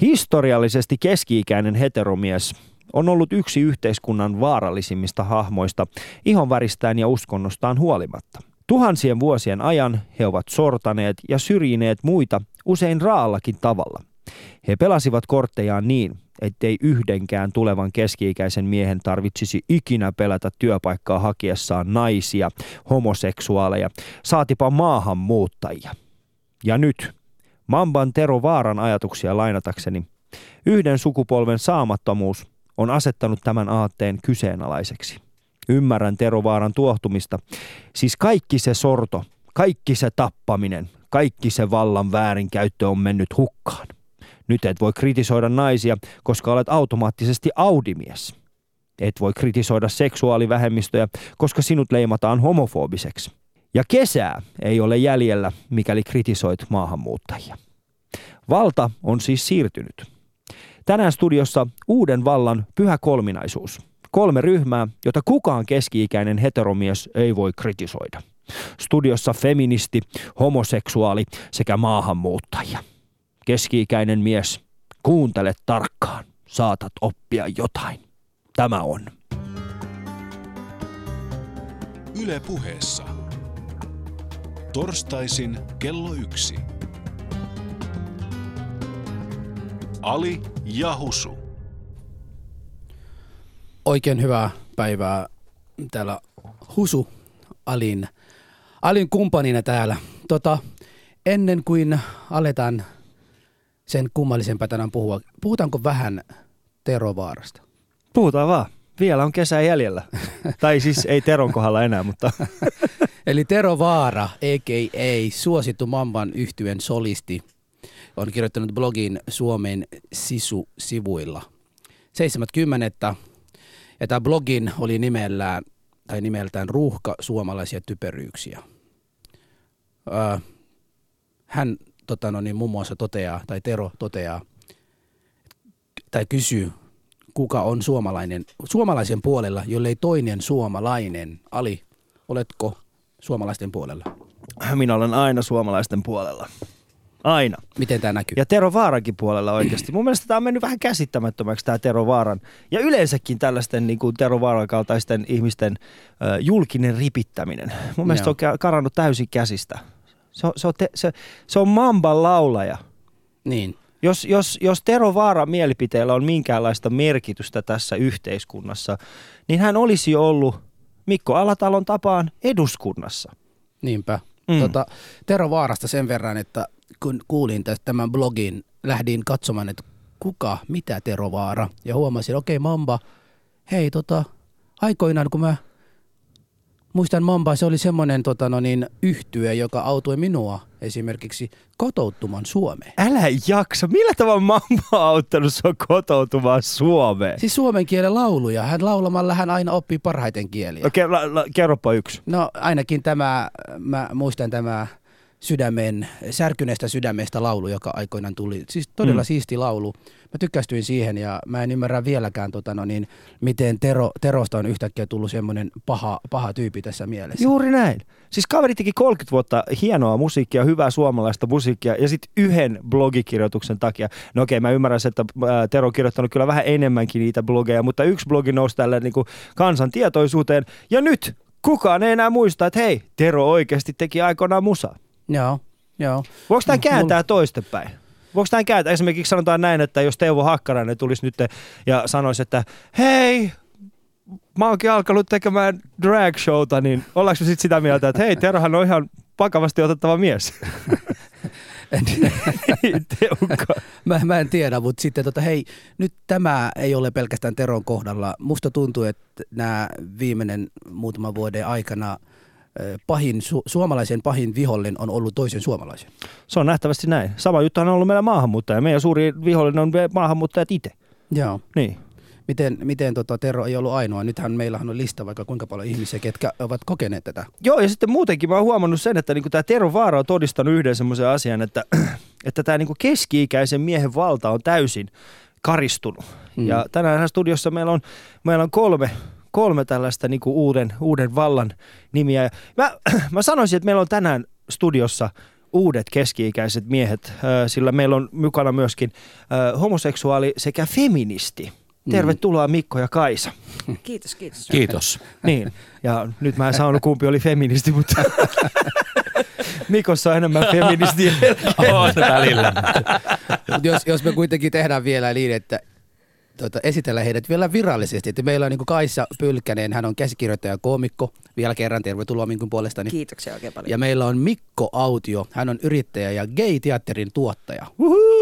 Historiallisesti keski-ikäinen heteromies on ollut yksi yhteiskunnan vaarallisimmista hahmoista ihonväristään ja uskonnostaan huolimatta. Tuhansien vuosien ajan he ovat sortaneet ja syrjineet muita usein raallakin tavalla. He pelasivat korttejaan niin, ettei yhdenkään tulevan keski-ikäisen miehen tarvitsisi ikinä pelätä työpaikkaa hakiessaan naisia, homoseksuaaleja, saatipa maahanmuuttajia. Ja nyt, Mamban Tero Vaaran ajatuksia lainatakseni, yhden sukupolven saamattomuus on asettanut tämän aatteen kyseenalaiseksi. Ymmärrän Tero Vaaran tuohtumista. Siis kaikki se sorto, kaikki se tappaminen, kaikki se vallan väärinkäyttö on mennyt hukkaan. Nyt et voi kritisoida naisia, koska olet automaattisesti audimies. Et voi kritisoida seksuaalivähemmistöjä, koska sinut leimataan homofobiseksi. Ja kesää ei ole jäljellä, mikäli kritisoit maahanmuuttajia. Valta on siis siirtynyt. Tänään studiossa uuden vallan pyhä kolminaisuus. Kolme ryhmää, jota kukaan keski-ikäinen heteromies ei voi kritisoida. Studiossa feministi, homoseksuaali sekä maahanmuuttajia. Keski-ikäinen mies, kuuntele tarkkaan, saatat oppia jotain. Tämä on. Yle puheessa. Torstaisin kello yksi. Ali ja Husu. Oikein hyvää päivää täällä Husu Alin, Alin kumppanina täällä. Tota, ennen kuin aletaan sen kummallisempaa tänään puhua, puhutaanko vähän Terovaarasta? Puhutaan vaan. Vielä on kesä jäljellä. tai siis ei Teron kohdalla enää, mutta... Eli Tero Vaara, a.k.a. suosittu Mamban yhtyen solisti, on kirjoittanut blogin Suomen Sisu-sivuilla 70. Ja tämä blogin oli nimellään, tai nimeltään Ruuhka suomalaisia typeryyksiä. Hän tota, no niin, muun muassa toteaa, tai Tero toteaa, tai kysyy, kuka on suomalainen, suomalaisen puolella, jollei toinen suomalainen. Ali, oletko suomalaisten puolella? Minä olen aina suomalaisten puolella. Aina. Miten tämä näkyy? Ja Tero Vaarankin puolella oikeasti. Mun mielestä tämä on mennyt vähän käsittämättömäksi tämä Tero Vaaran. Ja yleensäkin tällaisten niin kuin Tero Vaaran kaltaisten ihmisten äh, julkinen ripittäminen. Mun mielestä se on karannut täysin käsistä. Se on, se on, te, se, se on Mamban laulaja. Niin. Jos, jos, jos Tero Vaaran mielipiteellä on minkäänlaista merkitystä tässä yhteiskunnassa, niin hän olisi jo ollut Mikko Alatalon tapaan eduskunnassa. Niinpä. Mm. Tota, Tero Vaarasta sen verran, että kun kuulin tästä tämän blogin, lähdin katsomaan, että kuka, mitä Tero Vaara. Ja huomasin, okei okay, Mamba, hei tota, aikoinaan kun mä muistan Mamba, se oli semmoinen tota, no niin, yhtyö, joka autoi minua esimerkiksi kotoutumaan Suomeen. Älä jaksa. Millä tavalla Mamba on auttanut sinua kotoutumaan Suomeen? Siis suomen kielen lauluja. Hän laulamalla hän aina oppii parhaiten kieliä. Okei, okay, la, la, kerropa yksi. No ainakin tämä, mä muistan tämä sydämen, särkyneestä sydämestä laulu, joka aikoinaan tuli. Siis todella mm. siisti laulu. Mä tykkästyin siihen ja mä en ymmärrä vieläkään, tota, no niin, miten Tero, Terosta on yhtäkkiä tullut semmoinen paha, paha tyyppi tässä mielessä. Juuri näin. Siis kaveri teki 30 vuotta hienoa musiikkia, hyvää suomalaista musiikkia ja sitten yhden blogikirjoituksen takia. No okei, mä ymmärrän, että Tero on kirjoittanut kyllä vähän enemmänkin niitä blogeja, mutta yksi blogi nousi tälle niin kansan tietoisuuteen ja nyt kukaan ei enää muista, että hei, Tero oikeasti teki aikoinaan musaa. Joo, joo. Voiko tämä kääntää toistepäin? Voiko tämä kääntää? Esimerkiksi sanotaan näin, että jos Teuvo Hakkarainen tulisi nyt ja sanoisi, että hei, mä oonkin alkanut tekemään drag showta, niin ollaanko sitten sitä mieltä, että hei, Terohan on ihan vakavasti otettava mies? mä, mä en tiedä, mutta sitten tota, hei, nyt tämä ei ole pelkästään Teron kohdalla. Musta tuntuu, että nämä viimeinen muutaman vuoden aikana – pahin, su- suomalaisen pahin vihollinen on ollut toisen suomalaisen. Se on nähtävästi näin. Sama juttu on ollut meillä maahanmuuttaja. Meidän suuri vihollinen on maahanmuuttajat itse. Joo. Niin. Miten, miten tota, Tero ei ollut ainoa? Nythän meillähän on lista vaikka kuinka paljon ihmisiä, ketkä ovat kokeneet tätä. Joo, ja sitten muutenkin mä oon huomannut sen, että niinku tämä Tero Vaara on todistanut yhden semmoisen asian, että, että tämä niinku keski-ikäisen miehen valta on täysin karistunut. Mm. Ja tänään studiossa meillä on, meillä on kolme kolme tällaista niin kuin uuden, uuden vallan nimiä. Mä, mä sanoisin, että meillä on tänään studiossa uudet keski-ikäiset miehet, sillä meillä on mukana myöskin homoseksuaali sekä feministi. Tervetuloa Mikko ja Kaisa. Kiitos, kiitos. Kiitos. Niin, ja nyt mä en saanut kumpi oli feministi, mutta Mikossa on enemmän feministiä. On välillä. Jos, jos me kuitenkin tehdään vielä niin, että tuota, esitellä heidät vielä virallisesti. Että meillä on niin Kaissa Pylkkänen, hän on käsikirjoittaja ja koomikko. Vielä kerran tervetuloa Minkun puolestani. Kiitoksia oikein paljon. Ja meillä on Mikko Autio, hän on yrittäjä ja gay-teatterin tuottaja.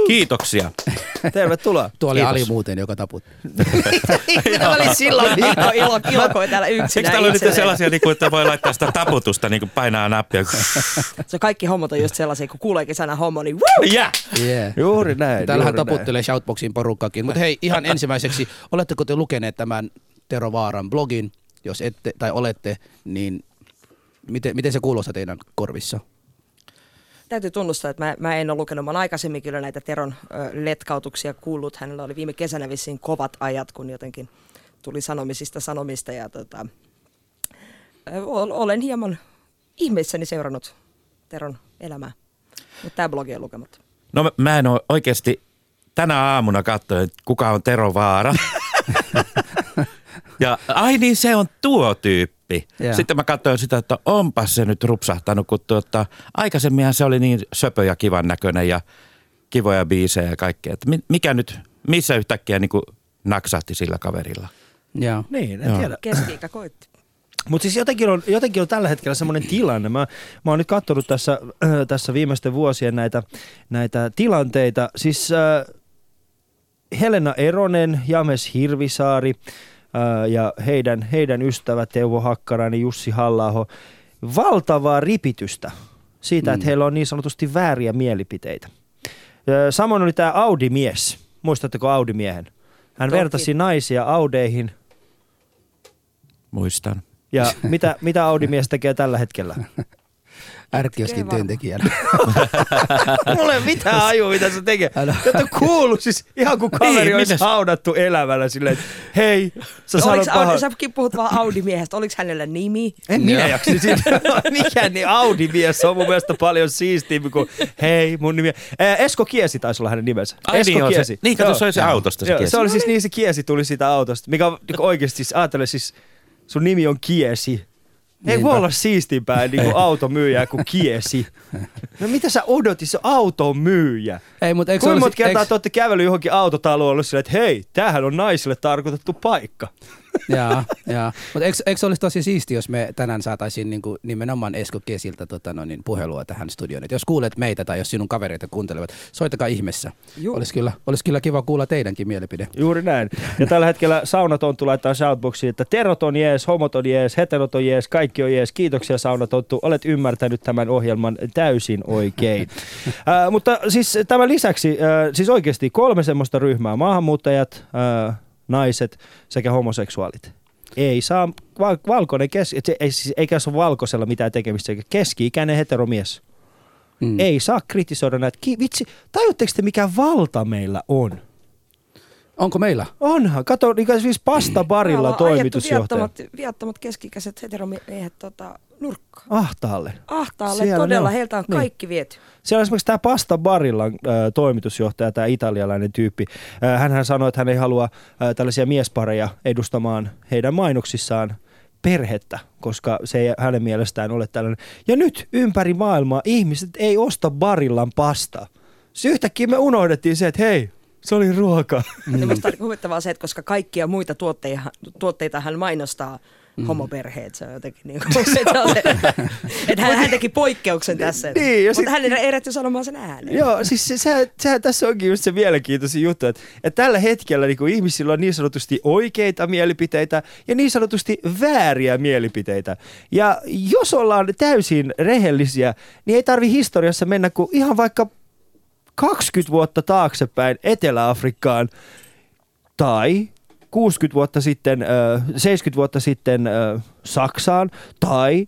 Kiitoksia. Tervetuloa. Tuo oli Kiitos. Ali muuten, joka taputti. Minä olin silloin Mikko ilo, ilokoi täällä Eikö yksinään täällä ole nyt sellaisia, niin kuin, että voi laittaa sitä taputusta, niin kuin painaa nappia? Se kaikki hommot on just sellaisia, kun kuuleekin sana homo, niin woo! Yeah. Yeah. Juuri näin. Täällähän juuri näin. taputtelee Shoutboxin porukkakin. Mutta hei, ihan ensimmäiseksi, oletteko te lukeneet tämän Tero Vaaran blogin? Jos ette tai olette, niin miten, miten se kuulostaa teidän korvissa? Täytyy tunnustaa, että mä, mä en ole lukenut. Mä oon aikaisemmin kyllä näitä Teron ö, letkautuksia kuullut. Hänellä oli viime kesänä vissiin kovat ajat, kun jotenkin tuli sanomisista sanomista. Ja tota, olen hieman ihmeissäni seurannut Teron elämää. Mutta tämä blogi on lukematta. No mä- mä en ole oikeasti tänä aamuna katsoin, että kuka on Tero Vaara. ja ai niin, se on tuo tyyppi. Joo. Sitten mä katsoin sitä, että onpas se nyt rupsahtanut, kun tuota, aikaisemminhan se oli niin söpö ja kivan näköinen ja kivoja biisejä ja kaikkea. Että mi- mikä nyt, missä yhtäkkiä niin kuin naksahti sillä kaverilla? Joo. Niin, en Joo. tiedä. Keski-ikä koitti. Mutta siis jotenkin on, jotenkin on tällä hetkellä semmoinen tilanne. Mä, mä oon nyt katsonut tässä, äh, tässä viimeisten vuosien näitä, näitä tilanteita. Siis äh, Helena Eronen, James Hirvisaari äh, ja heidän, heidän ystävät Teuvo Hakkarainen, Jussi halla valtavaa ripitystä siitä, mm. että heillä on niin sanotusti vääriä mielipiteitä. Samoin oli tämä Audi-mies. Muistatteko Audi-miehen? Hän Toki. vertasi naisia Audeihin – Muistan. ja mitä, mitä Audi-mies tekee tällä hetkellä? R-kioskin varmaan. työntekijänä. Mulla ei ole mitään ajua, mitä se tekee. Älä. Tätä on kuullut siis ihan kuin kaveri Niin, olisi mitäs? haudattu elävällä silleen, että hei, sä sanot Oliko, paha. Audi, sä puhut vaan Audi-miehestä. Oliko hänellä nimi? En minä Joo. jaksi siitä. Mikä niin Audi-mies on mun mielestä paljon siistiimpi kuin hei, mun nimi. Ää, Esko Kiesi taisi olla hänen nimensä. Ai Esko niin on se- Kiesi. niin, kato, se oli se autosta se Joo, Kiesi. Se oli siis niin, se Kiesi tuli siitä autosta, mikä on niin oikeasti siis, ajattele siis, sun nimi on Kiesi. Ei voi olla siistimpää niin kuin automyyjä kuin Kiesi. No mitä sä odotit, se automyyjä? Ei, mutta eikö Kuinka monta kertaa eikö- te olette kävellyt johonkin autotaloon ollut silleen, että hei, tämähän on naisille tarkoitettu paikka. Jaa, jaa. Mutta eikö, eikö olisi tosi siisti, jos me tänään saataisiin niin kuin nimenomaan Esko Kesiltä tota, no niin, puhelua tähän studioon. Et jos kuulet meitä tai jos sinun kavereita kuuntelevat, soitakaa ihmeessä. Olisi kyllä, olisi kyllä kiva kuulla teidänkin mielipide. Juuri näin. Ja tällä hetkellä Saunatonttu laittaa shoutboxiin, että terot on jees, homot on jees, heterot on jees, kaikki on jees. Kiitoksia Saunatonttu, olet ymmärtänyt tämän ohjelman täysin oikein. äh, mutta siis tämän lisäksi, äh, siis oikeasti kolme semmoista ryhmää, maahanmuuttajat, äh, naiset sekä homoseksuaalit. Ei saa val- valkoinen kes- et se, ei, siis, eikä se ole valkoisella mitään tekemistä, eikä keski-ikäinen heteromies. Mm. Ei saa kritisoida näitä. Ki- vitsi, tajutteko te mikä valta meillä on? Onko meillä? Onhan. Kato, niin siis pasta barilla on ajettu toimitusjohtaja. Viattomat, viattomat keskikäiset heteromiehet tota, nurkkaan. Ahtaalle. Ahtaalle, Siellä todella, on. heiltä on Niin. kaikki viety. Siellä on esimerkiksi tämä Pasta Barillan äh, toimitusjohtaja, tämä italialainen tyyppi. Äh, hänhän sanoi, että hän ei halua äh, tällaisia miespareja edustamaan heidän mainoksissaan perhettä, koska se ei hänen mielestään ole tällainen. Ja nyt ympäri maailmaa ihmiset ei osta Barillan pastaa. Se yhtäkkiä me unohdettiin se, että hei, se oli ruoka. Mm. Ja musta on huvittavaa se, että koska kaikkia muita tuotteita, tuotteita hän mainostaa mm. homoperheet, se on jotenkin niin kuin, se, se on että hän, hän teki poikkeuksen tässä. Niin, ja mutta sit- hän ei eretty sanomaan sen ääneen. Joo, siis se, se, se, tässä onkin just se mielenkiintoisin juttu, että, että tällä hetkellä niin kuin ihmisillä on niin sanotusti oikeita mielipiteitä ja niin sanotusti vääriä mielipiteitä. Ja jos ollaan täysin rehellisiä, niin ei tarvi historiassa mennä kuin ihan vaikka 20 vuotta taaksepäin Etelä-Afrikkaan tai 60 vuotta sitten, ö, 70 vuotta sitten Saksaan tai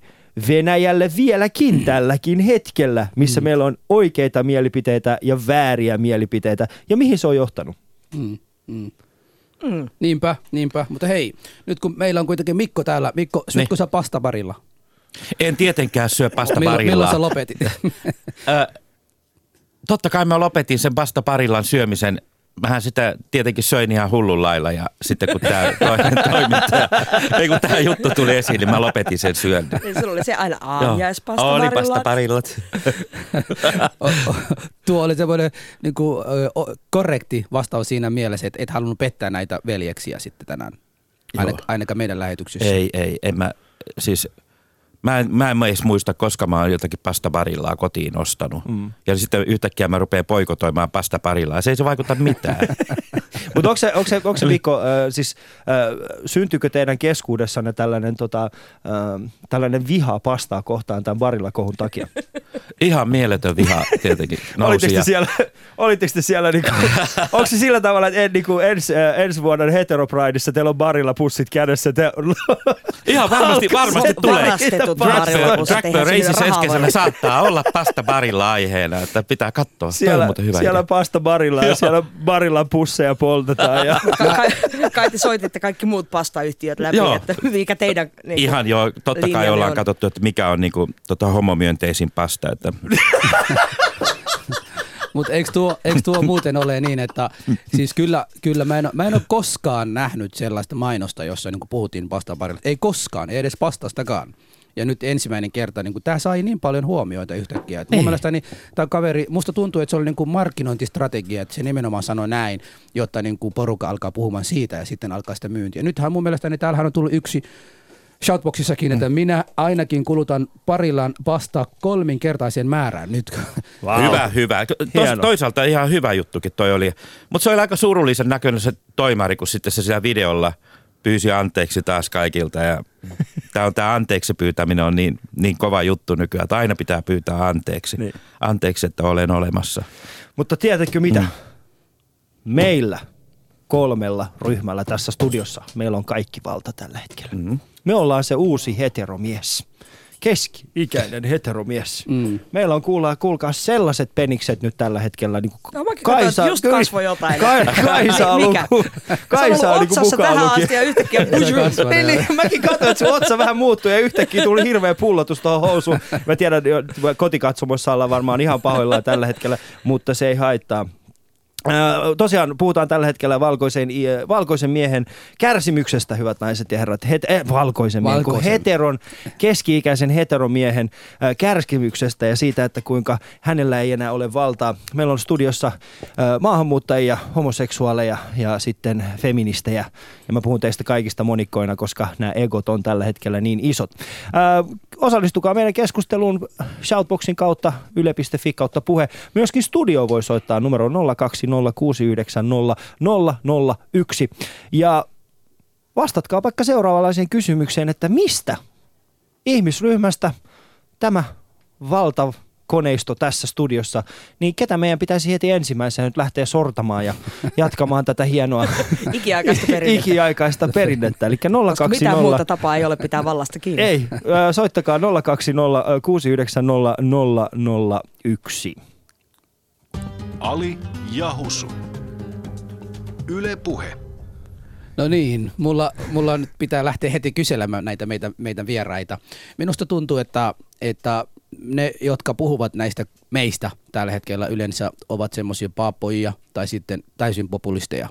Venäjälle vieläkin tälläkin hetkellä, missä mm. meillä on oikeita mielipiteitä ja vääriä mielipiteitä. Ja mihin se on johtanut? Mm. Mm. Mm. Niinpä, niinpä. Mutta hei, nyt kun meillä on kuitenkin Mikko täällä. Mikko, syötkö Niin. sä pastabarilla? En tietenkään syö pasta Milloin, milloin sä lopetit? Totta kai mä lopetin sen pasta barillan syömisen. Mähän sitä tietenkin söin ihan hullun lailla ja sitten kun tämä toinen toimittaja, ei kun tämä juttu tuli esiin, niin mä lopetin sen syönnin. Niin sulla oli se aina Joo. aamiaispasta Oli Marillat. pasta barillat. O- o- Tuo oli semmoinen niin kuin, korrekti vastaus siinä mielessä, että et halunnut pettää näitä veljeksiä sitten tänään. Ainakaan meidän lähetyksessä. Ei, ei, en mä, siis mä en, mä en edes muista, koska mä oon jotakin pastabarillaa kotiin ostanut. Mm. Ja sitten yhtäkkiä mä rupean poikotoimaan pastabarillaa. Se ei se vaikuta mitään. Mutta onko se, onko se, onko se Mikko, äh, siis äh, syntyykö teidän keskuudessanne tällainen, tota, äh, tällainen viha pastaa kohtaan tämän barilla kohun takia? Ihan mieletön viha tietenkin nousi. Olitteko Ja, te siellä, olitteko te siellä niinku, onko se sillä tavalla, että en, niinku, ens, äh, ensi vuonna Heteroprideissa teillä on barilla pussit kädessä? Te, ihan varmasti, varmasti tulee. Eihän Races ensi kesänä saattaa olla pastabarilla aiheena, että pitää katsoa. On siellä, muuten hyvä siellä idea. pasta barilla ja siellä barilla pusseja poltetaan. Ja, Ka- ka- kai te soititte kaikki muut pastayhtiöt läpi, Joo. että mikä teidän niin Ihan joo, totta kai ollaan on. katsottu, että mikä on niinku, tota, homomyönteisin pasta. Että, Mutta eikö tuo, eikö tuo muuten ole niin, että siis kyllä, kyllä mä, en, mä en ole koskaan nähnyt sellaista mainosta, jossa niin puhuttiin pastaparilla. Ei koskaan, ei edes pastastakaan. Ja nyt ensimmäinen kerta, niin tämä sai niin paljon huomioita yhtäkkiä. Et mun Niin. mielestäni tämä kaveri, musta tuntuu, että se oli niin kuin markkinointistrategia, että se nimenomaan sanoi näin, jotta niin kuin porukka alkaa puhumaan siitä ja sitten alkaa sitä myyntiä. Nythän mun mielestäni täällähän on tullut yksi Shoutboxissakin, että minä ainakin kulutan parillaan pastaa kolminkertaisen määrän nyt. Wow. Hyvä, hyvä. Tos, toisaalta ihan hyvä juttukin toi oli. Mutta se oli aika surullisen näköinen se toimari, kun sitten se siellä videolla pyysi anteeksi taas kaikilta. Ja tämä on tämä anteeksi pyytäminen on niin, niin kova juttu nykyään, että aina pitää pyytää anteeksi. Niin. Anteeksi, että olen olemassa. Mutta tiedätkö mitä? Meillä kolmella ryhmällä tässä studiossa meillä on kaikki valta tällä hetkellä. Mm. Me ollaan se uusi heteromies. Keski-ikäinen heteromies. Mm. Meillä on kuulkaa, kuulkaa sellaiset penikset nyt tällä hetkellä. Niin No, mäkin katsoin, että just kasvoi jotain. Kai, Kaisa on, Mikä? luku, Kaisa on niin otsassa mukaan tähän asti ja yhtäkkiä Niin, niin, mäkin katsoin, että sun otsa vähän muuttui ja yhtäkkiä tuli hirveä pullotus tuohon housuun. Mä tiedän, kotikatsomossa ollaan varmaan ihan pahoillaan tällä hetkellä, mutta se ei haittaa. Tosiaan puhutaan tällä hetkellä valkoisen, valkoisen miehen kärsimyksestä, hyvät naiset ja herrat. Het, eh, valkoisen miehen, kun Valkoisen. heteron, keski-ikäisen heteromiehen ää, kärsimyksestä ja siitä, että kuinka hänellä ei enää ole valtaa. Meillä on studiossa ää, maahanmuuttajia, homoseksuaaleja ja sitten feministejä. Ja mä puhun teistä kaikista monikkoina, koska nämä egot on tällä hetkellä niin isot. Ää, osallistukaa meidän keskusteluun Shoutboxin kautta, yle.fi kautta puhe. Myöskin studio voi soittaa numero 020690001. Ja vastatkaa vaikka seuraavanlaiseen kysymykseen, että mistä ihmisryhmästä tämä valtakoneisto tässä studiossa, niin ketä meidän pitäisi heti ensimmäisenä nyt lähteä sortamaan ja jatkamaan tätä hienoa Ikiaikaista perinnettä. ikiaikaista perinnettä. Eli Koska mitään 020 muuta tapaa ei ole pitää vallasta kiinni. ei, soittakaa 020 690 001. Ali ja Husu. Yle Puhe. No niin, mulla, mulla nyt pitää lähteä heti kyselemään näitä meitä, meidän vieraita. Minusta tuntuu, että, että ne, jotka puhuvat näistä meistä tällä hetkellä yleensä ovat semmoisia paapojia tai sitten täysin populisteja.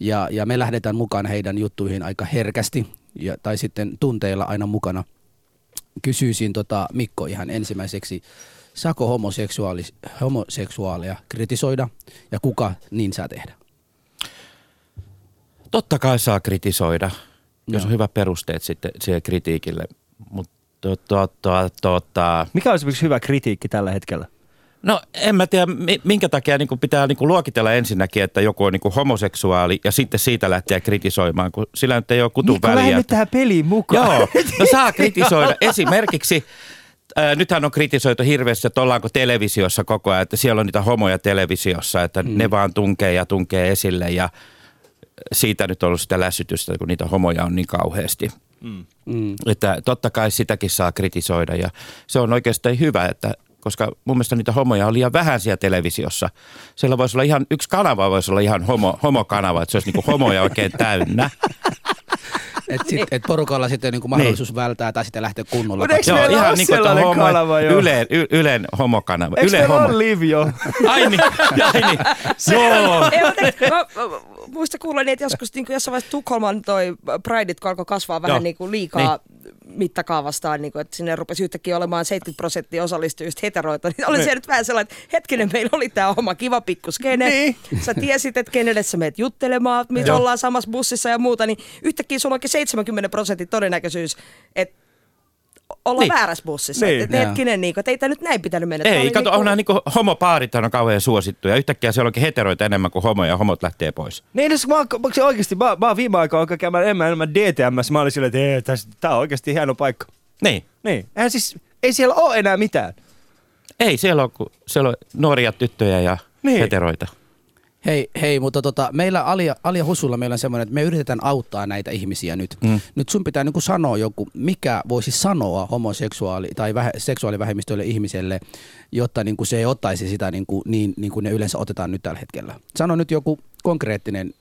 Ja, ja me lähdetään mukaan heidän juttuihin aika herkästi ja, tai sitten tunteilla aina mukana. Kysyisin tota Mikko ihan ensimmäiseksi, saako homoseksuaali, homoseksuaaleja kritisoida ja kuka niin saa tehdä? Totta kai saa kritisoida, jos Joo. on hyvät perusteet sitten siihen kritiikille. Mutta tota, tota, Mikä olisi esimerkiksi hyvä kritiikki tällä hetkellä? No en mä tiedä, mi- minkä takia niin pitää niin luokitella ensinnäkin, että joku on niin homoseksuaali ja sitten siitä lähteä kritisoimaan, kun sillä nyt ei ole kutun Mikko, lähde väliä. nyt tähän peliin mukaan. Joo, no saa kritisoida. Esimerkiksi, äh, nythän on kritisoitu hirveästi, että ollaanko televisiossa koko ajan, että siellä on niitä homoja televisiossa, että mm. ne vaan tunkee ja tunkee esille ja siitä nyt on ollut sitä lässytystä, kun niitä homoja on niin kauheasti. Mm. Että totta kai sitäkin saa kritisoida ja se on oikeastaan hyvä, että koska mun mielestä niitä homoja on liian vähän siellä televisiossa. Siellä voisi olla ihan, yksi kanava voisi olla ihan homo, homokanava, että se olisi niinku homoja oikein täynnä. Et, sit, et porukalla sitten niinku mahdollisuus välttää tai sitten lähteä kunnolla. Mut eikö Joo, meillä ihan ole niin kuin sellainen homo, kanava jo? Yle, y, Ylen homokanava. Eikö Yle meillä homo. ole Liv jo? Ai niin, ai niin. Joo. Ei, mutta mä, muista kuulla niin, että joskus niin kuin jossain vaiheessa Tukholman toi Prideit, kun alkoi kasvaa vähän niin kuin liikaa mittakaavastaan, niin kuin, että sinne rupesi yhtäkkiä olemaan 70 prosenttia osallistujista heteroita, niin oli se nyt vähän sellainen, että hetkinen, meillä oli tämä oma kiva pikkuskene. Niin. Sä tiesit, että kenelle sä meet juttelemaan, mitä ollaan samassa bussissa ja muuta, niin yhtäkkiä sulla onkin 70 prosentin todennäköisyys, että ollaan Niin. väärässä bussissa. Niin. Että, että hetkinen, niin kuin, että ei tämä nyt näin pitänyt mennä. Ei, kato, niinku- onhan niinku homopaarit on kauhean suosittuja. Yhtäkkiä siellä onkin heteroita enemmän kuin homoja ja homot lähtee pois. Niin edes mä, oon- mä, oikeasti, mä, mä viime aikoina alkaa käymään enemmän enemmän DTMssä. Mä olin silleen, että tää on oikeasti hieno paikka. Niin. Niin, eihän siis, ei siellä ole enää mitään. Ei, siellä on, siellä on nuoria tyttöjä ja Niin. heteroita. Hei, hei, mutta tota, meillä Alia, Alia Husulla meillä on semmoinen, että me yritetään auttaa näitä ihmisiä nyt. Mm. Nyt sun pitää niinku sanoa joku, mikä voisi sanoa homoseksuaali- tai vähe, seksuaalivähemmistöille ihmiselle, jotta niinku se ei ottaisi sitä niinku, niin, niin kuin ne yleensä otetaan nyt tällä hetkellä. Sano nyt joku konkreettinen,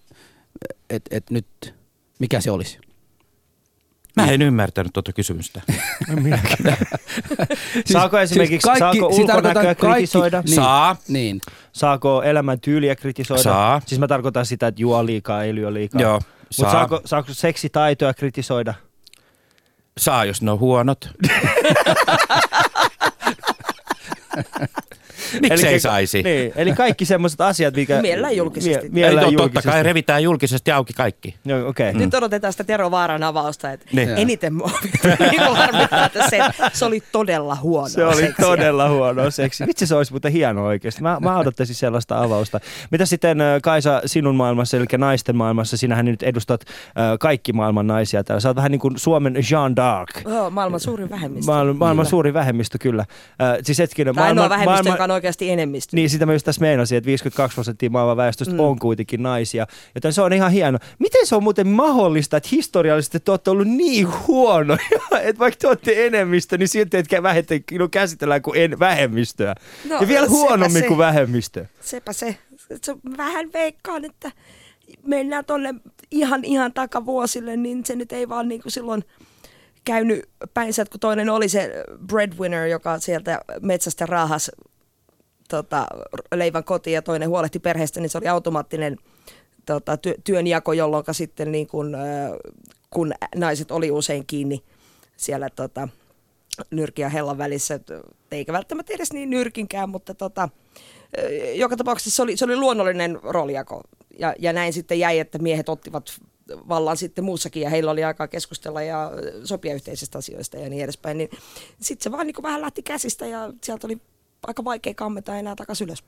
että et nyt, mikä se olisi? Mä en ymmärtänyt tuota kysymystä. Saako esimerkiksi, saako siis ulkonäköä tarkoitan kritisoida? Niin, Saa. Niin. Saako elämäntyyliä kritisoida? Saa. Siis mä tarkoitan sitä, että juo liikaa, ei lyö liikaa. Joo, Mutta saa. saako, saako seksitaitoja kritisoida? Saa, jos ne on huonot. Miksi ei saisi? Niin, eli kaikki semmoiset asiat, mikä... Mielellään julkisesti. Mie, mielellään Ei, to- totta julkisesti. kai revitään julkisesti auki kaikki. Okei. Okay. Nyt odotetaan sitä Tero Vaaran avausta, että Niin. eniten mua niin harmittaa, että se, se oli todella huono Se oli seksiä. todella huono seksi. Vitsi se olisi muuten hieno oikeasti. Mä, mä odottaisin sellaista avausta. Mitä sitten Kaisa sinun maailmassa, eli naisten maailmassa, sinähän nyt edustat kaikki maailman naisia täällä. Sä oot vähän niin kuin Suomen Jean d'Arc. Oh, maailman suurin vähemmistö. Maailman, maailman suuri vähemmistö kyllä. Äh, siis hetkinen, maailman, vähemmistö, maailman, joka on oikeasti enemmistö. Niin, sitä mä just tässä meinasin, että 52 prosenttia maailman väestöstä mm. on kuitenkin naisia. Joten se on ihan hieno. Miten se on muuten mahdollista, että historiallisesti te olette ollut niin huonoja, että vaikka te olette enemmistö, niin silti että vähemmistö käsitellään kuin en, vähemmistöä. No, ja vielä huonommin se. kuin vähemmistö. Sepä se. se vähän veikkaan, että mennään tuonne ihan, ihan takavuosille, niin se nyt ei vaan niin kuin silloin käynyt päinsä, kun toinen oli se breadwinner, joka sieltä metsästä raahas tota, leivän kotiin ja toinen huolehti perheestä, niin se oli automaattinen tota, työ, työnjako, jolloin sitten niin kun, kun naiset oli usein kiinni siellä tota, nyrkin ja hellan välissä, eikä välttämättä edes niin nyrkinkään, mutta tota, joka tapauksessa se oli, se oli luonnollinen roolijako. Ja, ja näin sitten jäi, että miehet ottivat vallan sitten muussakin ja heillä oli aikaa keskustella ja sopia yhteisistä asioista ja niin edespäin. Niin sitten se vaan niin vähän lähti käsistä ja sieltä oli aika vaikea kammeta enää takaisin ylös.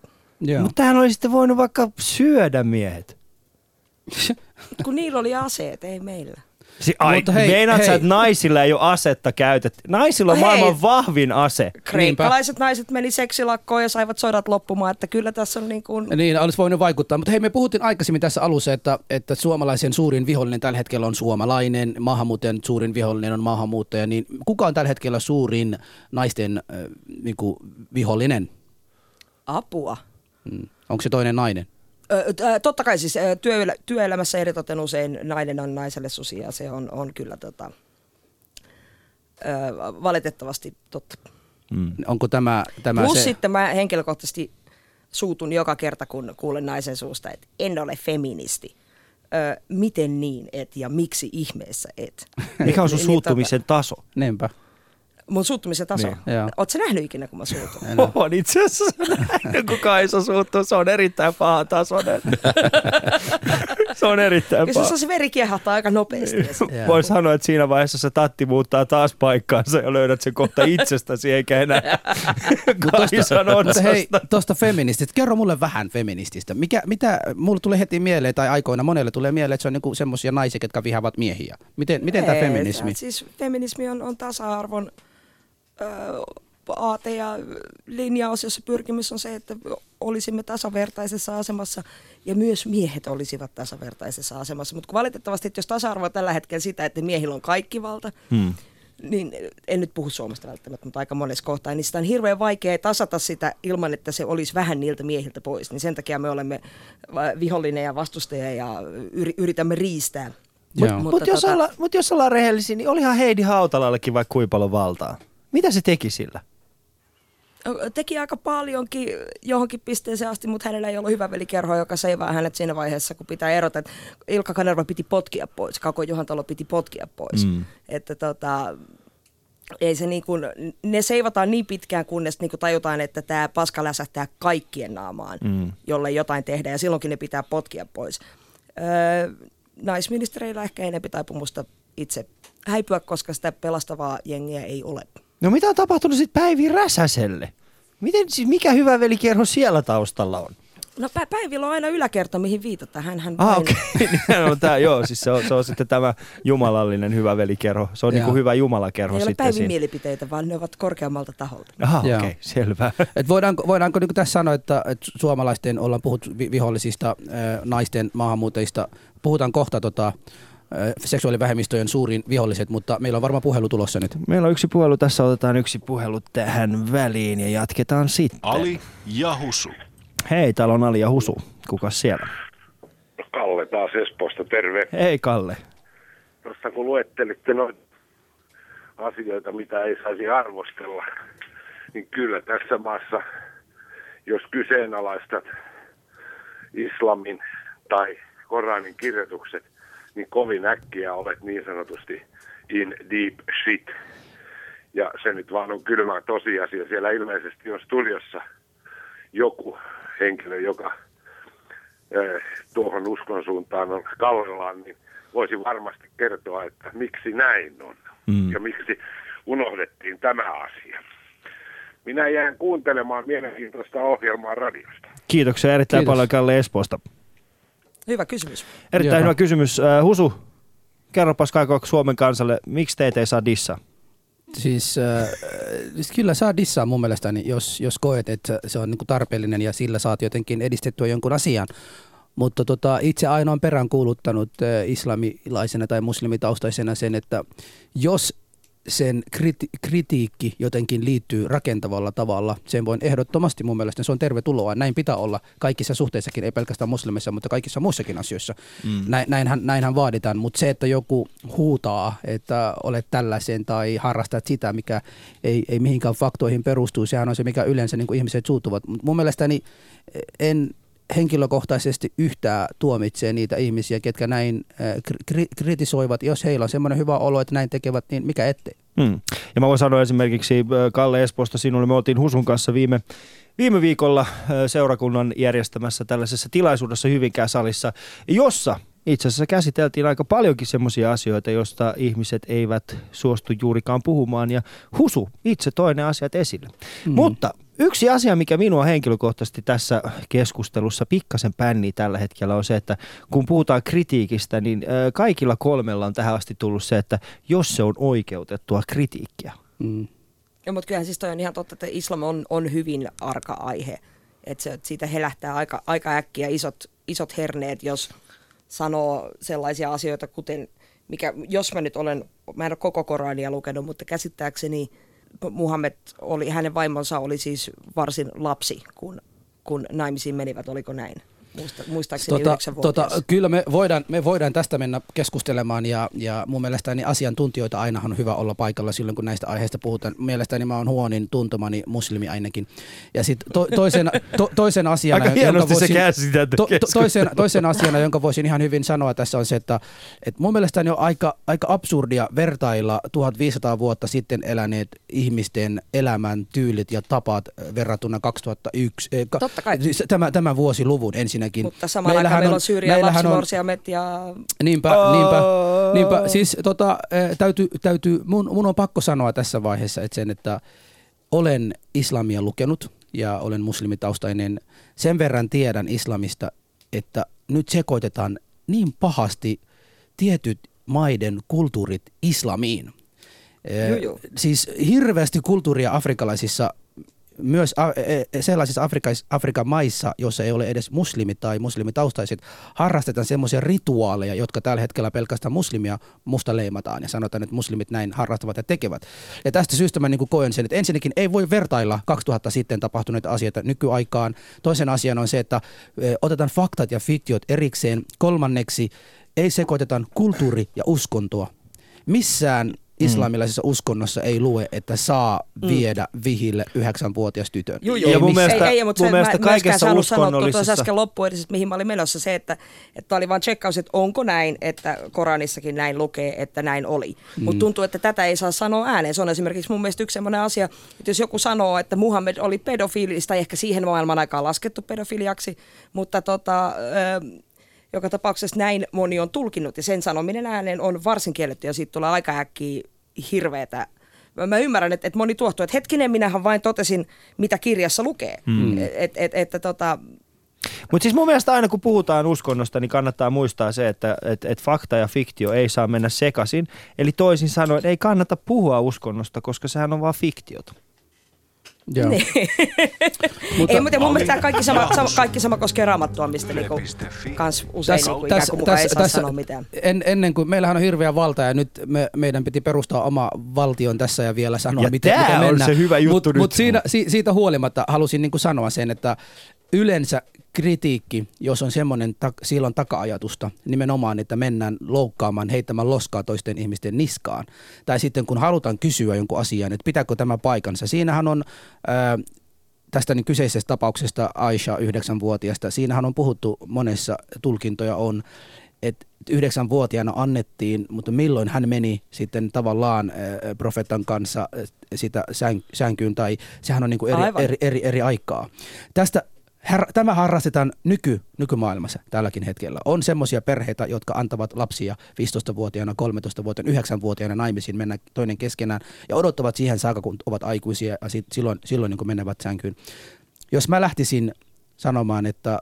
Mutta tähän olisi sitten voinut vaikka syödä miehet. Kun niillä oli aseet, ei meillä. Si- ai, Mutta hei, meinaat sä, hei. että naisilla ei ole asetta käytetty? Naisilla on No hei. maailman vahvin ase. Kreikkalaiset naiset meni seksilakkoon ja saivat sodat loppumaan, että kyllä tässä on niin kuin... Niin, olisi voinut vaikuttaa. Mutta hei, me puhuttiin aikaisemmin tässä alussa, että, että suomalaisen suurin vihollinen tällä hetkellä on suomalainen, maahanmuuttajan suurin vihollinen on maahanmuuttaja. Niin kuka on tällä hetkellä suurin naisten äh, niin kuin vihollinen? Apua. Mm. Onko se toinen nainen? Totta kai siis työ, työelämässä eritoten usein nainen on naiselle susi ja se on, on kyllä tota, valitettavasti totta. Mm. Onko tämä, tämä Plus se? sitten mä henkilökohtaisesti suutun joka kerta, kun kuulen naisen suusta, että en ole feministi. Ö, miten niin et ja miksi ihmeessä et? Mikä on sun Niin, suuttumisen taso? Niinpä. Mun suuttumisen taso. Niin. Joo. Oletko nähnyt ikinä, kun mä suutun? En ole. On itse asiassa näin, kun Kaisa suuttuu. Se on erittäin paha tasoinen. se on erittäin paha. se, se veri kiehahtaa aika nopeasti. ja se- Joo. Voi sanoa, että siinä vaiheessa se tatti muuttaa taas paikkaansa ja löydät sen kohta itsestäsi eikä enää Kaisan Mutta hei, otsasta. tuosta feminististä. Kerro mulle vähän feminististä. Mikä, mitä, mulle tulee heti mieleen, tai aikoina monelle tulee mieleen, että se on niinku semmoisia naisia, jotka vihaavat miehiä. Miten, miten tämä feminismi? Siis feminismi on, on tasa-arvon aate ja linjaus, jossa pyrkimys on se, että olisimme tasavertaisessa asemassa ja myös miehet olisivat tasavertaisessa asemassa. Mutta valitettavasti, että jos tasa-arvo on tällä hetkellä sitä, että miehillä on kaikki valta, Hmm. niin en nyt puhu Suomesta välttämättä, mutta aika monessa kohtaa, niin sitä on hirveän vaikea tasata sitä ilman, että se olisi vähän niiltä miehiltä pois. Niin sen takia me olemme vihollinen ja vastustaja ja yri- yritämme riistää. Mutta Mutta mut jos, tota- olla, mut jos ollaan rehellisiä, niin olihan Heidi Hautalallekin vaikka kuinka paljon valtaa. Mitä se teki sillä? Teki aika paljonkin johonkin pisteeseen asti, mutta hänellä ei ollut hyvä velikerho, joka seivaa hänet siinä vaiheessa, kun pitää erota. että Ilkka Kanerva piti potkia pois, Kako Juhantalo piti potkia pois. Mm. Että tota, ei se niin kuin, ne seivataan niin pitkään, kunnes niin kuin tajutaan, että tämä paska läsähtää kaikkien naamaan, Mm. jolle jotain tehdään, ja silloinkin ne pitää potkia pois. Öö, naisministereillä ehkä enempi taipumusta itse häipyä, koska sitä pelastavaa jengiä ei ole. No mitä on tapahtunut sitten Päivi Räsäselle? Miten, siis mikä hyvä velikerho siellä taustalla on? No Pä- Päivillä on aina yläkerta, mihin viitata. Hän, hän Ah, okei. Okay. no, tää, joo, siis se on, se on sitten tämä jumalallinen hyvä velikerho. Se on niinku hyvä jumalakerho Ei ole sitten Päivin siinä. mielipiteitä, vaan ne ovat korkeammalta taholta. Aha, okei, okay, selvä. Et voidaanko voidaanko niin tässä sanoa, että, että suomalaisten ollaan puhuttu vi- vihollisista, äh, naisten maahanmuuttajista, puhutaan kohta tota, äh, seksuaalivähemmistöjen suurin viholliset, mutta meillä on varmaan puhelu tulossa nyt. Meillä on yksi puhelu, tässä otetaan yksi puhelu tähän väliin ja jatketaan sitten. Ali ja Husu. Hei, täällä on Ali ja Husu. Kukas siellä? Kalle taas Espoosta, terve. Hei Kalle. Tuossa kun luettelitte noita asioita, mitä ei saisi arvostella, niin kyllä tässä maassa, jos kyseenalaistat islamin tai Koranin kirjoitukset, niin kovin äkkiä olet niin sanotusti in deep shit. Ja se nyt vaan on kylmä tosiasia. Siellä ilmeisesti on studiossa joku henkilö, joka eh, tuohon uskon suuntaan on kallellaan, niin voisi varmasti kertoa, että miksi näin on Mm. ja miksi unohdettiin tämä asia. Minä jään kuuntelemaan mielenkiintoista ohjelmaa radiosta. Kiitoksia erittäin Kiitos. paljon Kalle Espoosta. Hyvä kysymys. Erittäin Joo. hyvä kysymys. Äh, Husu, kerropas kaikko Suomen kansalle, miksi teitä ei saa dissaa? Siis, äh, siis kyllä saa dissaa mun mielestäni, jos, jos koet, että se on niinku tarpeellinen ja sillä saat jotenkin edistettyä jonkun asian. Mutta tota, itse aina on perään kuuluttanut äh, islamilaisena tai muslimitaustaisena sen, että jos sen kriti- kritiikki jotenkin liittyy rakentavalla tavalla, sen voin ehdottomasti mun mielestä, se on tervetuloa. Näin pitää olla kaikissa suhteissakin, ei pelkästään muslimissa, mutta kaikissa muissakin asioissa. Mm. Näin, näinhän, näinhän vaaditaan, mutta se, että joku huutaa, että olet tällaisen tai harrastat sitä, mikä ei, ei mihinkään faktoihin perustuu, sehän on se, mikä yleensä niin kuin ihmiset suuttuvat. Mut mun mielestäni en henkilökohtaisesti yhtään tuomitsee niitä ihmisiä, ketkä näin kri- kritisoivat. Jos heillä on semmoinen hyvä olo, että näin tekevät, niin mikä ettei. Hmm. Ja mä voin sanoa esimerkiksi Kalle Espoosta sinulle, me oltiin Husun kanssa viime, viime viikolla seurakunnan järjestämässä tällaisessa tilaisuudessa Hyvinkään salissa, jossa itse asiassa käsiteltiin aika paljonkin semmoisia asioita, joista ihmiset eivät suostu juurikaan puhumaan ja Husu itse toinen asiat esille. Mm. Mutta yksi asia, mikä minua henkilökohtaisesti tässä keskustelussa pikkasen pännii tällä hetkellä on se, että kun puhutaan kritiikistä, niin kaikilla kolmella on tähän asti tullut se, että jos se on oikeutettua kritiikkiä. Mm. Ja, mutta kyllähän siis toi on ihan totta, että islam on, on hyvin arka aihe. Että se, että siitä helähtää aika, aika äkkiä isot, isot herneet, jos sanoo sellaisia asioita, kuten, mikä, jos mä nyt olen, mä en ole koko Korania lukenut, mutta käsittääkseni Muhammed oli, hänen vaimonsa oli siis varsin lapsi, kun, kun naimisiin menivät, oliko näin? Muista, muistaakseni Tota, yhdeksän tota, kyllä me voidaan, me voidaan tästä mennä keskustelemaan ja, ja mun mielestäni asiantuntijoita aina on hyvä olla paikalla silloin, kun näistä aiheista puhutaan. Mielestäni mä oon huonin tuntomani muslimi ainakin. Ja sitten to, toisen, to, toisen asiana, Aika se käsität to, to, toisen, toisen asiana, jonka voisin ihan hyvin sanoa tässä on se, että, että mun mielestäni on aika, aika absurdia vertailla 1500 vuotta sitten eläneet ihmisten elämän tyylit ja tapat verrattuna 2001. eh, Totta kai. Siis tämä, tämän vuosiluvun ensinnäkin. Mutta samalla aikaan meillä on Syyrian meillähän on- lapsimorsiamet ja Niinpä, niinpä, niinpä. Siis tota, eh, täytyy, täytyy mun, mun on pakko sanoa tässä vaiheessa, että sen, että olen islamia lukenut ja olen muslimitaustainen. Sen verran tiedän islamista, että nyt sekoitetaan niin pahasti tietyt maiden kulttuurit islamiin. Eh, Joo, joo. Siis hirveästi kulttuuria afrikkalaisissa myös e- e- sellaisissa Afrikais, Afrikan maissa, joissa ei ole edes muslimi tai muslimitaustaiset, harrastetaan semmoisia rituaaleja, jotka tällä hetkellä pelkästään muslimia musta leimataan ja sanotaan, että muslimit näin harrastavat ja tekevät. Ja tästä syystä mä niin koen sen, että ensinnäkin ei voi vertailla 2000 sitten tapahtuneita asioita nykyaikaan. Toisen asian on se, että e, otetaan faktat ja fiktiot erikseen. Kolmanneksi ei sekoiteta kulttuuri ja uskontoa. Missään islamilaisessa uskonnossa ei lue, että saa viedä vihille yhdeksänvuotias tytön. Joo, Ja joo. mun Ei- mielestä- ei, ei, mutta mun se, mielestä mä kaikessa uskonnollisessa- tuossa äsken loppuun edes, että mihin mä olin menossa se, että, että oli vaan tsekkaus, että onko näin, että Koranissakin näin lukee, että näin oli. Mm. Mutta tuntuu, että tätä ei saa sanoa ääneen. Se on esimerkiksi mun mielestä yksi sellainen asia, että jos joku sanoo, että Muhammed oli pedofiili, tai ehkä siihen maailman aikaan laskettu pedofiliaksi, mutta tota, joka tapauksessa näin moni on tulkinnut, ja sen sanominen ääneen on varsin kielletty, ja siitä tulee aika äkkiä hirveätä Mä- Mä ymmärrän, että, että moni tuohtuu, että hetkinen, minähän vain totesin, mitä kirjassa lukee. Mm. Et, et, että tota, Mutta siis mun mielestä aina kun puhutaan uskonnosta, niin kannattaa muistaa se, että et, et fakta ja fiktio ei saa mennä sekaisin. Eli toisin sanoen ei kannata puhua uskonnosta, koska sehän on vaan fiktiota. Joo. Niin. Mutta- ei, mutta mun mielestä kaikki sama, sama, kaikki sama koskee raamattua, mistä niinku, kans usein Tässä- niinku, ikään tässä- kuin mukaan ei saa tässä- sanoa mitään. En, ennen kuin meillähän on hirveä valta ja nyt me, meidän piti perustaa oma valtion tässä ja vielä sanoa, Ja miten, miten on mennään. se hyvä juttu Mut, nyt. mut siinä, si, siitä huolimatta halusin niin kuin sanoa sen, että yleensä kritiikki, jos on semmoinen, tak, silloin taka-ajatusta, nimenomaan, että mennään loukkaamaan, heittämään loskaa toisten ihmisten niskaan. Tai sitten kun halutaan kysyä jonkun asian, että pitääkö tämä paikansa. Siinähän on... Ää, tästä niin kyseisestä tapauksesta Aisha, yhdeksänvuotiaasta, siinähän on puhuttu monessa tulkintoja on, että yhdeksänvuotiaana annettiin, mutta milloin hän meni sitten tavallaan äh, profeetan kanssa sitä sän, sänkyyn, tai sehän on niin kuin eri, Aivan. eri, eri, eri aikaa. Tästä Her, tämä harrastetaan nyky, nykymaailmassa tälläkin hetkellä. On semmoisia perheitä, jotka antavat lapsia 15-vuotiaana, 13-vuotiaana, 9-vuotiaana naimisiin mennä toinen keskenään ja odottavat siihen saakka, kun ovat aikuisia ja sit silloin, silloin niin kuin menevät sänkyyn. Jos mä lähtisin sanomaan, että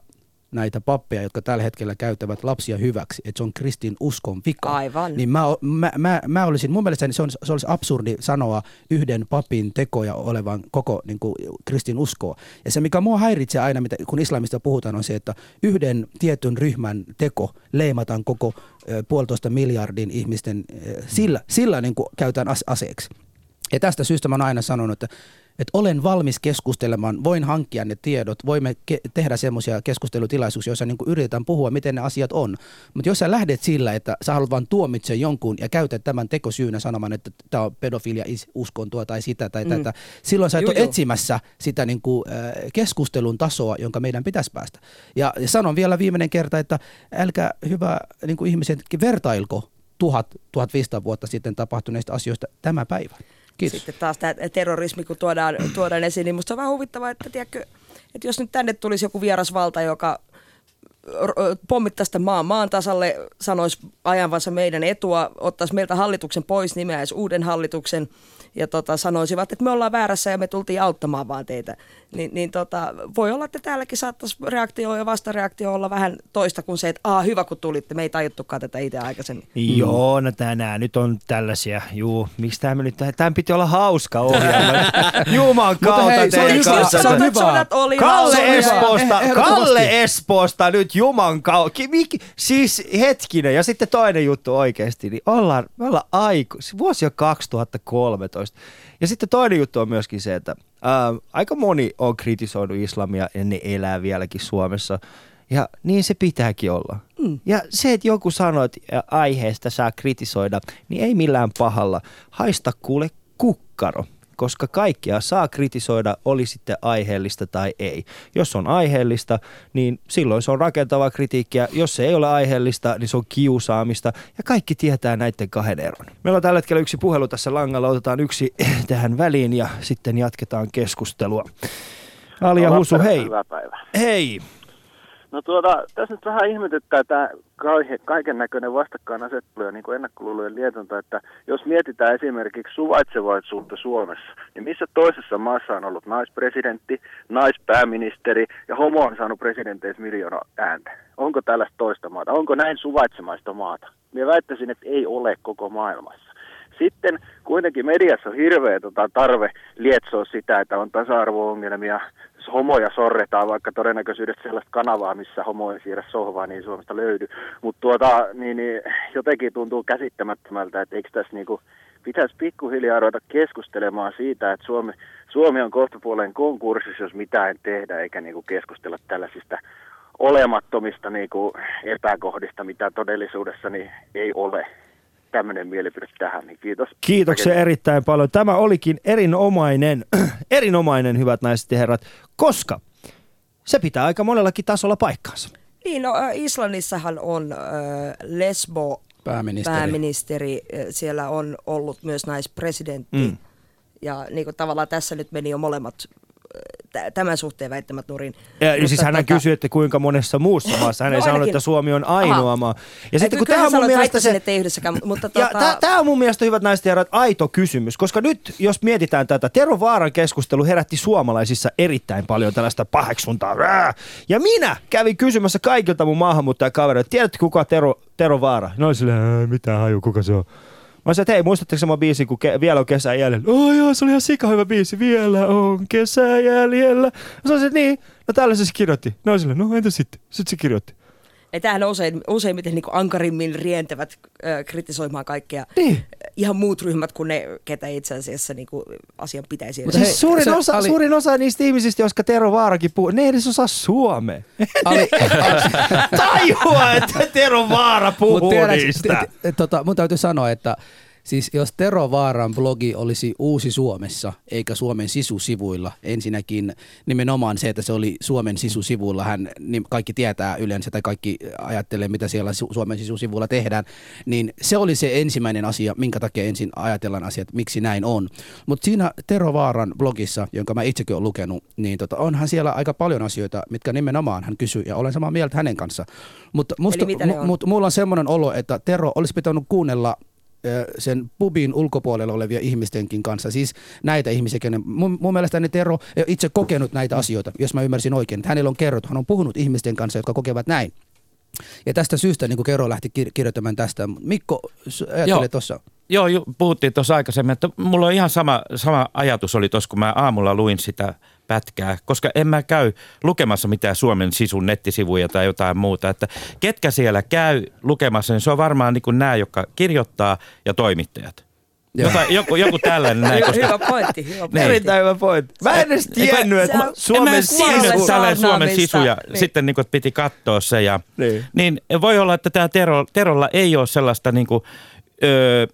näitä pappeja, jotka tällä hetkellä käyttävät lapsia hyväksi, että se on kristin uskon vika, Aivan. niin mä, mä, mä, mä olisin, mun mielestä se, on, se olisi absurdi sanoa yhden papin tekoja olevan koko niin kuin, kristin uskoa. Ja se, mikä mua häiritsee aina, mitä, kun islamista puhutaan, on se, että yhden tietyn ryhmän teko leimataan koko ö, puolitoista miljardin ihmisten, ö, sillä, sillä niin kuin, käytetään ase- aseeksi. Ja tästä syystä mä oon aina sanonut, että, että olen valmis keskustelemaan, voin hankkia ne tiedot, voimme ke- tehdä semmoisia keskustelutilaisuuksia, joissa niin yritetään puhua, miten ne asiat on. Mutta jos sä lähdet sillä, että sä haluat vain tuomitse jonkun ja käytät tämän tekosyynä sanomaan, että tämä on pedofilia uskontoa tai sitä tai mm. tätä, silloin sä et Juu, ole etsimässä sitä niin kuin, äh, keskustelun tasoa, jonka meidän pitäisi päästä. Ja, ja sanon vielä viimeinen kerta, että älkää hyvä niin ihmiset, vertailko 1000-1500 vuotta sitten tapahtuneista asioista tämä päivä. Kiitos. Sitten taas tämä terrorismi, kun tuodaan, tuodaan esiin, niin musta on vähän huvittavaa, että, tiedätkö, että jos nyt tänne tulisi joku vieras valta, joka pommittaisi sitä maan maan tasalle, sanoisi ajanvansa meidän etua, ottaisi meiltä hallituksen pois, nimeäisi uuden hallituksen ja tota, sanoisivat, että me ollaan väärässä ja me tultiin auttamaan vaan teitä. Ni, niin tota, voi olla, että täälläkin saattaisi reaktio ja vastareaktio olla vähän toista kuin se, että Aa, hyvä kun tulitte, me ei tajuttukaan tätä itse aikaisemmin. Mm. Joo, no tänään nyt on tällaisia, juu, miksi tämä nyt, tämän piti olla hauska ohjelma. Juman kautta hei, se on teidän kanssa. se on hyvä. oli Kalle. Espoosta, Eh-. Kalle Espoosta nyt juman kautta. Siis hetkinen, ja sitten toinen juttu oikeasti, niin ollaan, me ollaan aiku, vuosi on 2013. Ja sitten toinen juttu on myöskin se, että ää, aika moni on kritisoinut islamia ja ne elää vieläkin Suomessa. Ja niin se pitääkin olla. Mm. Ja se, että joku sanoo, että aiheesta saa kritisoida, niin ei millään pahalla. Haista kuule kukkaro koska kaikkea saa kritisoida, oli sitten aiheellista tai ei. Jos on aiheellista, niin silloin se on rakentavaa kritiikkiä. Jos se ei ole aiheellista, niin se on kiusaamista. Ja kaikki tietää näiden kahden eron. Meillä on tällä hetkellä yksi puhelu tässä langalla. Otetaan yksi tähän väliin ja sitten jatketaan keskustelua. Alia Husu, hei. Hyvää päivää. Hei. No tuota, tässä nyt vähän ihmetyttää tämä kaiken näköinen vastakkainasettelu ja niin ennakkoluulojen lietonta, että jos mietitään esimerkiksi suvaitsevaisuutta Suomessa, niin missä toisessa maassa on ollut naispresidentti, naispääministeri ja homo on saanut presidenteistä miljoona ääntä? Onko tällaista toista maata? Onko näin suvaitsemaista maata? Minä väittäisin, että ei ole koko maailmassa. Sitten kuitenkin mediassa on hirveä tota, tarve lietsoa sitä, että on tasa-arvo-ongelmia, homoja sorretaan, vaikka todennäköisyydestä sellaista kanavaa, missä homo ei siirrä sohvaa, niin Suomesta löydy. Mutta tuota, niin, niin, jotenkin tuntuu käsittämättömältä, että eikö tässä niinku, pitäisi pikkuhiljaa ruveta keskustelemaan siitä, että Suomi, Suomi on kohtapuoleen konkurssissa, jos mitään tehdä, eikä niinku keskustella tällaisista olemattomista niin kuin epäkohdista, mitä todellisuudessa niin ei ole. Tämmöinen mielipide tähän, niin kiitos. Kiitoksia erittäin paljon. Tämä olikin erinomainen, erinomainen, hyvät naiset ja herrat, koska se pitää aika monellakin tasolla paikkaansa. Niin, no äh, Islannissahan on äh, lesbo Pääministeri. pääministeri. Äh, Siellä on ollut myös naispresidentti. Mm. Ja niin kuin tavallaan tässä nyt meni jo molemmat tämän suhteen väittämät nurin. Ja, Mutta siis hän tota- kysyi, että kuinka monessa muussa maassa. Hän No ei sanonut, että Suomi on ainoa Aha. maa. Ja Ei, sitten kun tämä on mun mielestä se... että ei yhdessäkään, mutta Ja tota, tämä on mun mielestä, hyvät naiset ja herrat, aito kysymys, koska nyt, jos mietitään tätä, Tero Vaaran keskustelu herätti suomalaisissa erittäin paljon tällaista paheksuntaa. Rää! Ja minä kävin kysymässä kaikilta mun maahanmuuttajakavereilta, tiedätkö kuka Tero, Tero Vaara? Oli silleen, "Ää, mitä haju, kuka se on? Mä sanoin, että hei, muistatteko sama biisi, kun ke- vielä on kesä jäljellä? Oh joo, se oli ihan sika hyvä biisi. Vielä on kesä jäljellä. Mä sanoin, että niin. No täällä se kirjoitti. No silleen, no entä sitten? Sitten se kirjoitti. Ja tämähän on usein, useimmiten niin ankarimmin rientävät ö, kritisoimaan kaikkea Niin. ihan muut ryhmät kuin ne, ketä itse asiassa niin kuin asian pitäisi Mutta Siis suurin, se osa, oli- suurin osa niistä ihmisistä, jotka Tero Vaarakin puhuu, ne ei edes osaa suomea. Ali, Tajua, että Tero Vaara puhuu Mut tiedäks- niistä. t- t- tota, mun täytyy sanoa, että siis jos Tero Vaaran blogi olisi uusi Suomessa, eikä Suomen sisusivuilla, ensinnäkin nimenomaan se, että se oli Suomen sisusivuilla, hän niin kaikki tietää yleensä tai kaikki ajattelee, mitä siellä Su- Suomen sisusivuilla tehdään, niin se oli se ensimmäinen asia, minkä takia ensin ajatellaan asiat, miksi näin on. Mutta siinä Tero Vaaran blogissa, jonka mä itsekin olen lukenut, niin tota, onhan siellä aika paljon asioita, mitkä nimenomaan hän kysyy, ja olen samaa mieltä hänen kanssa. Mutta musta, on? Mutta mulla on semmoinen olo, että Tero olisi pitänyt kuunnella sen pubin ulkopuolella olevia ihmistenkin kanssa, siis näitä ihmisiä, kenen, mun, mun mielestä ne Tero ei itse kokenut näitä asioita, jos mä ymmärsin oikein. Että hänellä on kerrottu, hän on puhunut ihmisten kanssa, jotka kokevat näin. Ja tästä syystä, niin Kero lähti kir- kirjoittamaan tästä, Mikko Joo. ajattelee tuossa. Joo, ju, puhuttiin tuossa aikaisemmin, että mulla on ihan sama, sama ajatus oli tuossa, kun mä aamulla luin sitä pätkää, koska en mä käy lukemassa mitään Suomen sisun nettisivuja tai jotain muuta. Että ketkä siellä käy lukemassa, niin se on varmaan niin kuin nämä, jotka kirjoittaa ja toimittajat. Jota, joku, joku tällainen näin, koska hyvä pointti, hyvä pointti. Erittäin hyvä pointti. Mä en edes tiennyt, että Suomen sisu... tiennyt, tällainen Suomen saarnaamista. sisu ja Niin. sitten niin kuin, että piti katsoa se. Ja, Niin. niin voi olla, että tämä Tero, Terolla ei ole sellaista niin kuin, öö,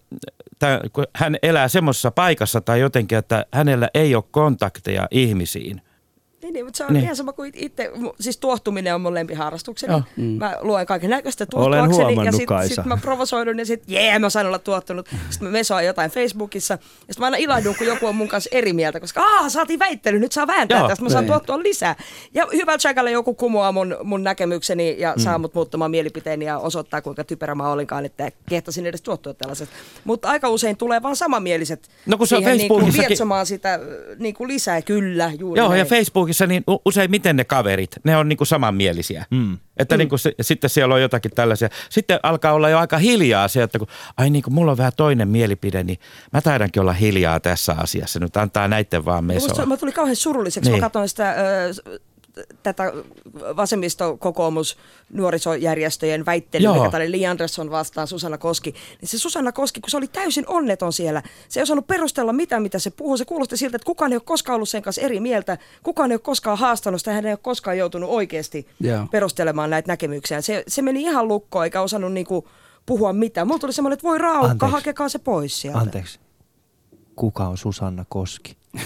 kun hän elää semmoisessa paikassa tai jotenkin, että hänellä ei ole kontakteja ihmisiin. Niin, mutta se on Niin. ihan sama kuin itse, siis tuohtuminen on mun lempiharrastukseni. Joo. Mm. Mä luen kaiken näköistä Olen tuohtuakseni ja sitten sit mä provosoidun ja sitten jee, mä sain olla tuottunut. Sitten mä mesoan jotain Facebookissa ja sitten mä aina ilahdun, kun joku on mun kanssa eri mieltä, koska aah, saatiin väittely, nyt saa vääntää Joo, tästä, mä saan niin. tuottua lisää. Ja hyvällä tsekalla joku kumoaa mun, mun näkemykseni ja mm. saa mut muuttamaan mielipiteeni ja osoittaa, kuinka typerä mä olinkaan, että kehtasin edes tuottua tällaisesta. Mutta aika usein tulee vaan samanmieliset No kun se on siihen niin kuin sitä niin kuin lisää, kyllä, juuri Joo, näin. ja Facebookissa niin u- usein miten ne kaverit, ne on niin kuin samanmielisiä. Mm. Että niin kuin se, sitten siellä on jotakin tällaisia. Sitten alkaa olla jo aika hiljaa se, että kun, ai niin kuin mulla on vähän toinen mielipide, niin mä taidankin olla hiljaa tässä asiassa. Nyt antaa näiden vaan Musta, mesoa. mä tulin kauhean surulliseksi, Niin. niin. mä katsoin sitä, ö, tätä vasemmisto, kokoomus, nuorisojärjestöjen väittelyä, mikä oli Li Andersson vastaan Susanna Koski. Niin se Susanna Koski, kun se oli täysin onneton siellä, se ei osannut perustella mitään, mitä se puhuu. Se kuulosti siltä, että kukaan ei ole koskaan ollut sen kanssa eri mieltä, kukaan ei ole koskaan haastanut sitä, hän ei ole koskaan joutunut oikeasti Joo. perustelemaan näitä näkemyksiä. Se, se meni ihan lukkoon, eikä osannut niinku puhua mitään. Mulla tuli semmoinen, että voi raukka, Anteeksi. hakekaa se pois sieltä. Anteeksi. Kuka on Susanna Koski?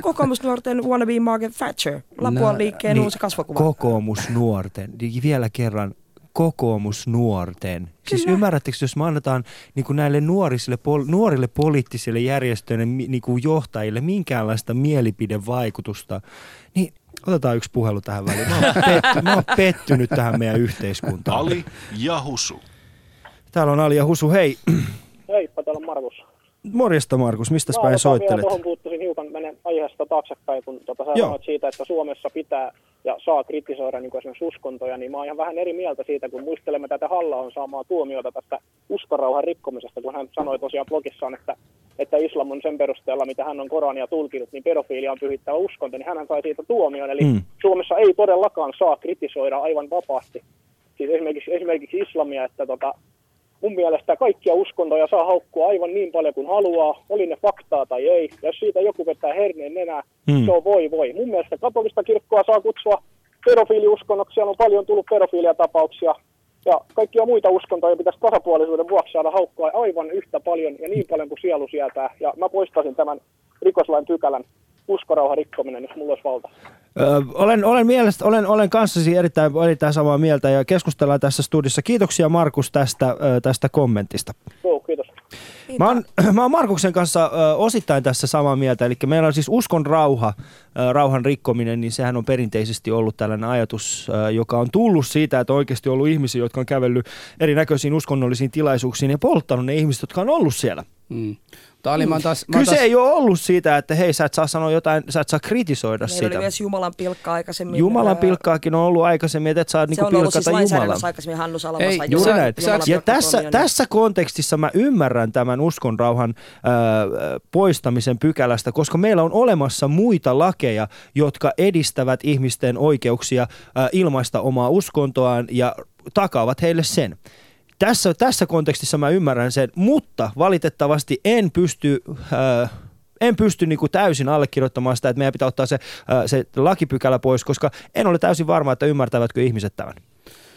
Kokoomusnuorten wannabe Margaret Thatcher, Lapuan No, liikkeen Niin, uusi kasvokuva. Kokoomusnuorten. Niin Vielä kerran kokoomusnuorten. Siis Kyllä. ymmärrättekö, jos me annetaan niin kuin näille nuorisille, pol, nuorille poliittisille järjestöille, niin kuin johtajille minkäänlaista mielipidevaikutusta, niin otetaan yksi puhelu tähän väliin. Mä oon, petty, mä oon pettynyt tähän meidän yhteiskuntaan. Ali ja Husu. Täällä on Ali ja Husu. Hei, Heippa, täällä on Markus. Morjesta Markus, mistä Mä päin soittelet? Tuohon puuttuisin hiukan, menen aiheesta taaksepäin, kun tota, sä Joo. sanoit siitä, että Suomessa pitää ja saa kritisoida niin esimerkiksi uskontoja, niin mä oon ihan vähän eri mieltä siitä, kun muistelemme tätä halla on saamaa tuomiota tästä uskonrauhan rikkomisesta, kun hän sanoi tosiaan blogissaan, että, että islam on sen perusteella, mitä hän on Korania tulkinut, niin pedofiilia on pyhittävä uskonto, niin hän sai siitä tuomion. Eli mm. Suomessa ei todellakaan saa kritisoida aivan vapaasti. Siis esimerkiksi, esimerkiksi islamia, että tota, mun mielestä kaikkia uskontoja saa haukkua aivan niin paljon kuin haluaa, oli ne faktaa tai ei. Ja jos siitä joku vetää herneen nenää, Hmm. se on voi voi. Mun mielestä katolista kirkkoa saa kutsua pedofiiliuskonnoksi, siellä on paljon tullut pedofiiliatapauksia, ja kaikkia muita uskontoja pitäisi tasapuolisuuden vuoksi saada haukkoa aivan yhtä paljon ja niin paljon kuin sielu sietää. Ja mä poistaisin tämän rikoslain pykälän uskorauhan rikkominen, jos mulla olisi valta. Ö, olen, olen, mielestä, olen, olen kanssasi erittäin, erittäin samaa mieltä ja keskustellaan tässä studissa. Kiitoksia Markus tästä, tästä kommentista. Joo, kiitos. Mä oon, mä oon Markuksen kanssa ö, osittain tässä samaa mieltä, eli meillä on siis uskon rauha, ö, rauhan rikkominen, niin sehän on perinteisesti ollut tällainen ajatus, ö, joka on tullut siitä, että on oikeasti ollut ihmisiä, jotka on kävellyt erinäköisiin uskonnollisiin tilaisuuksiin ja polttanut ne ihmiset, jotka on ollut siellä. Mm. Mutta Ali, mä oon taas, mä oon Kyse taas, ei ole ollut siitä, että hei, sä et saa sanoa jotain, sä et saa kritisoida Meillä sitä. oli myös Jumalan pilkka aikaisemmin. Jumalan pilkkaakin on ollut aikaisemmin, että et saa Se niinku on ollut siis pilkata Jumalaa. lainsäädännössä aikaisemmin Hannu Saloma Ei, juuri Jumalan- näin. Jumalan Ja tässä, tässä kontekstissa mä ymmärrän tämän uskon rauhan äh, poistamisen pykälästä, koska meillä on olemassa muita lakeja, jotka edistävät ihmisten oikeuksia äh, ilmaista omaa uskontoaan ja takaavat heille sen. Tässä, tässä kontekstissa mä ymmärrän sen, mutta valitettavasti en pysty... Äh, en pysty niin kuin täysin allekirjoittamaan sitä, että meidän pitää ottaa se, äh, se lakipykälä pois, koska en ole täysin varma, että ymmärtävätkö ihmiset tämän.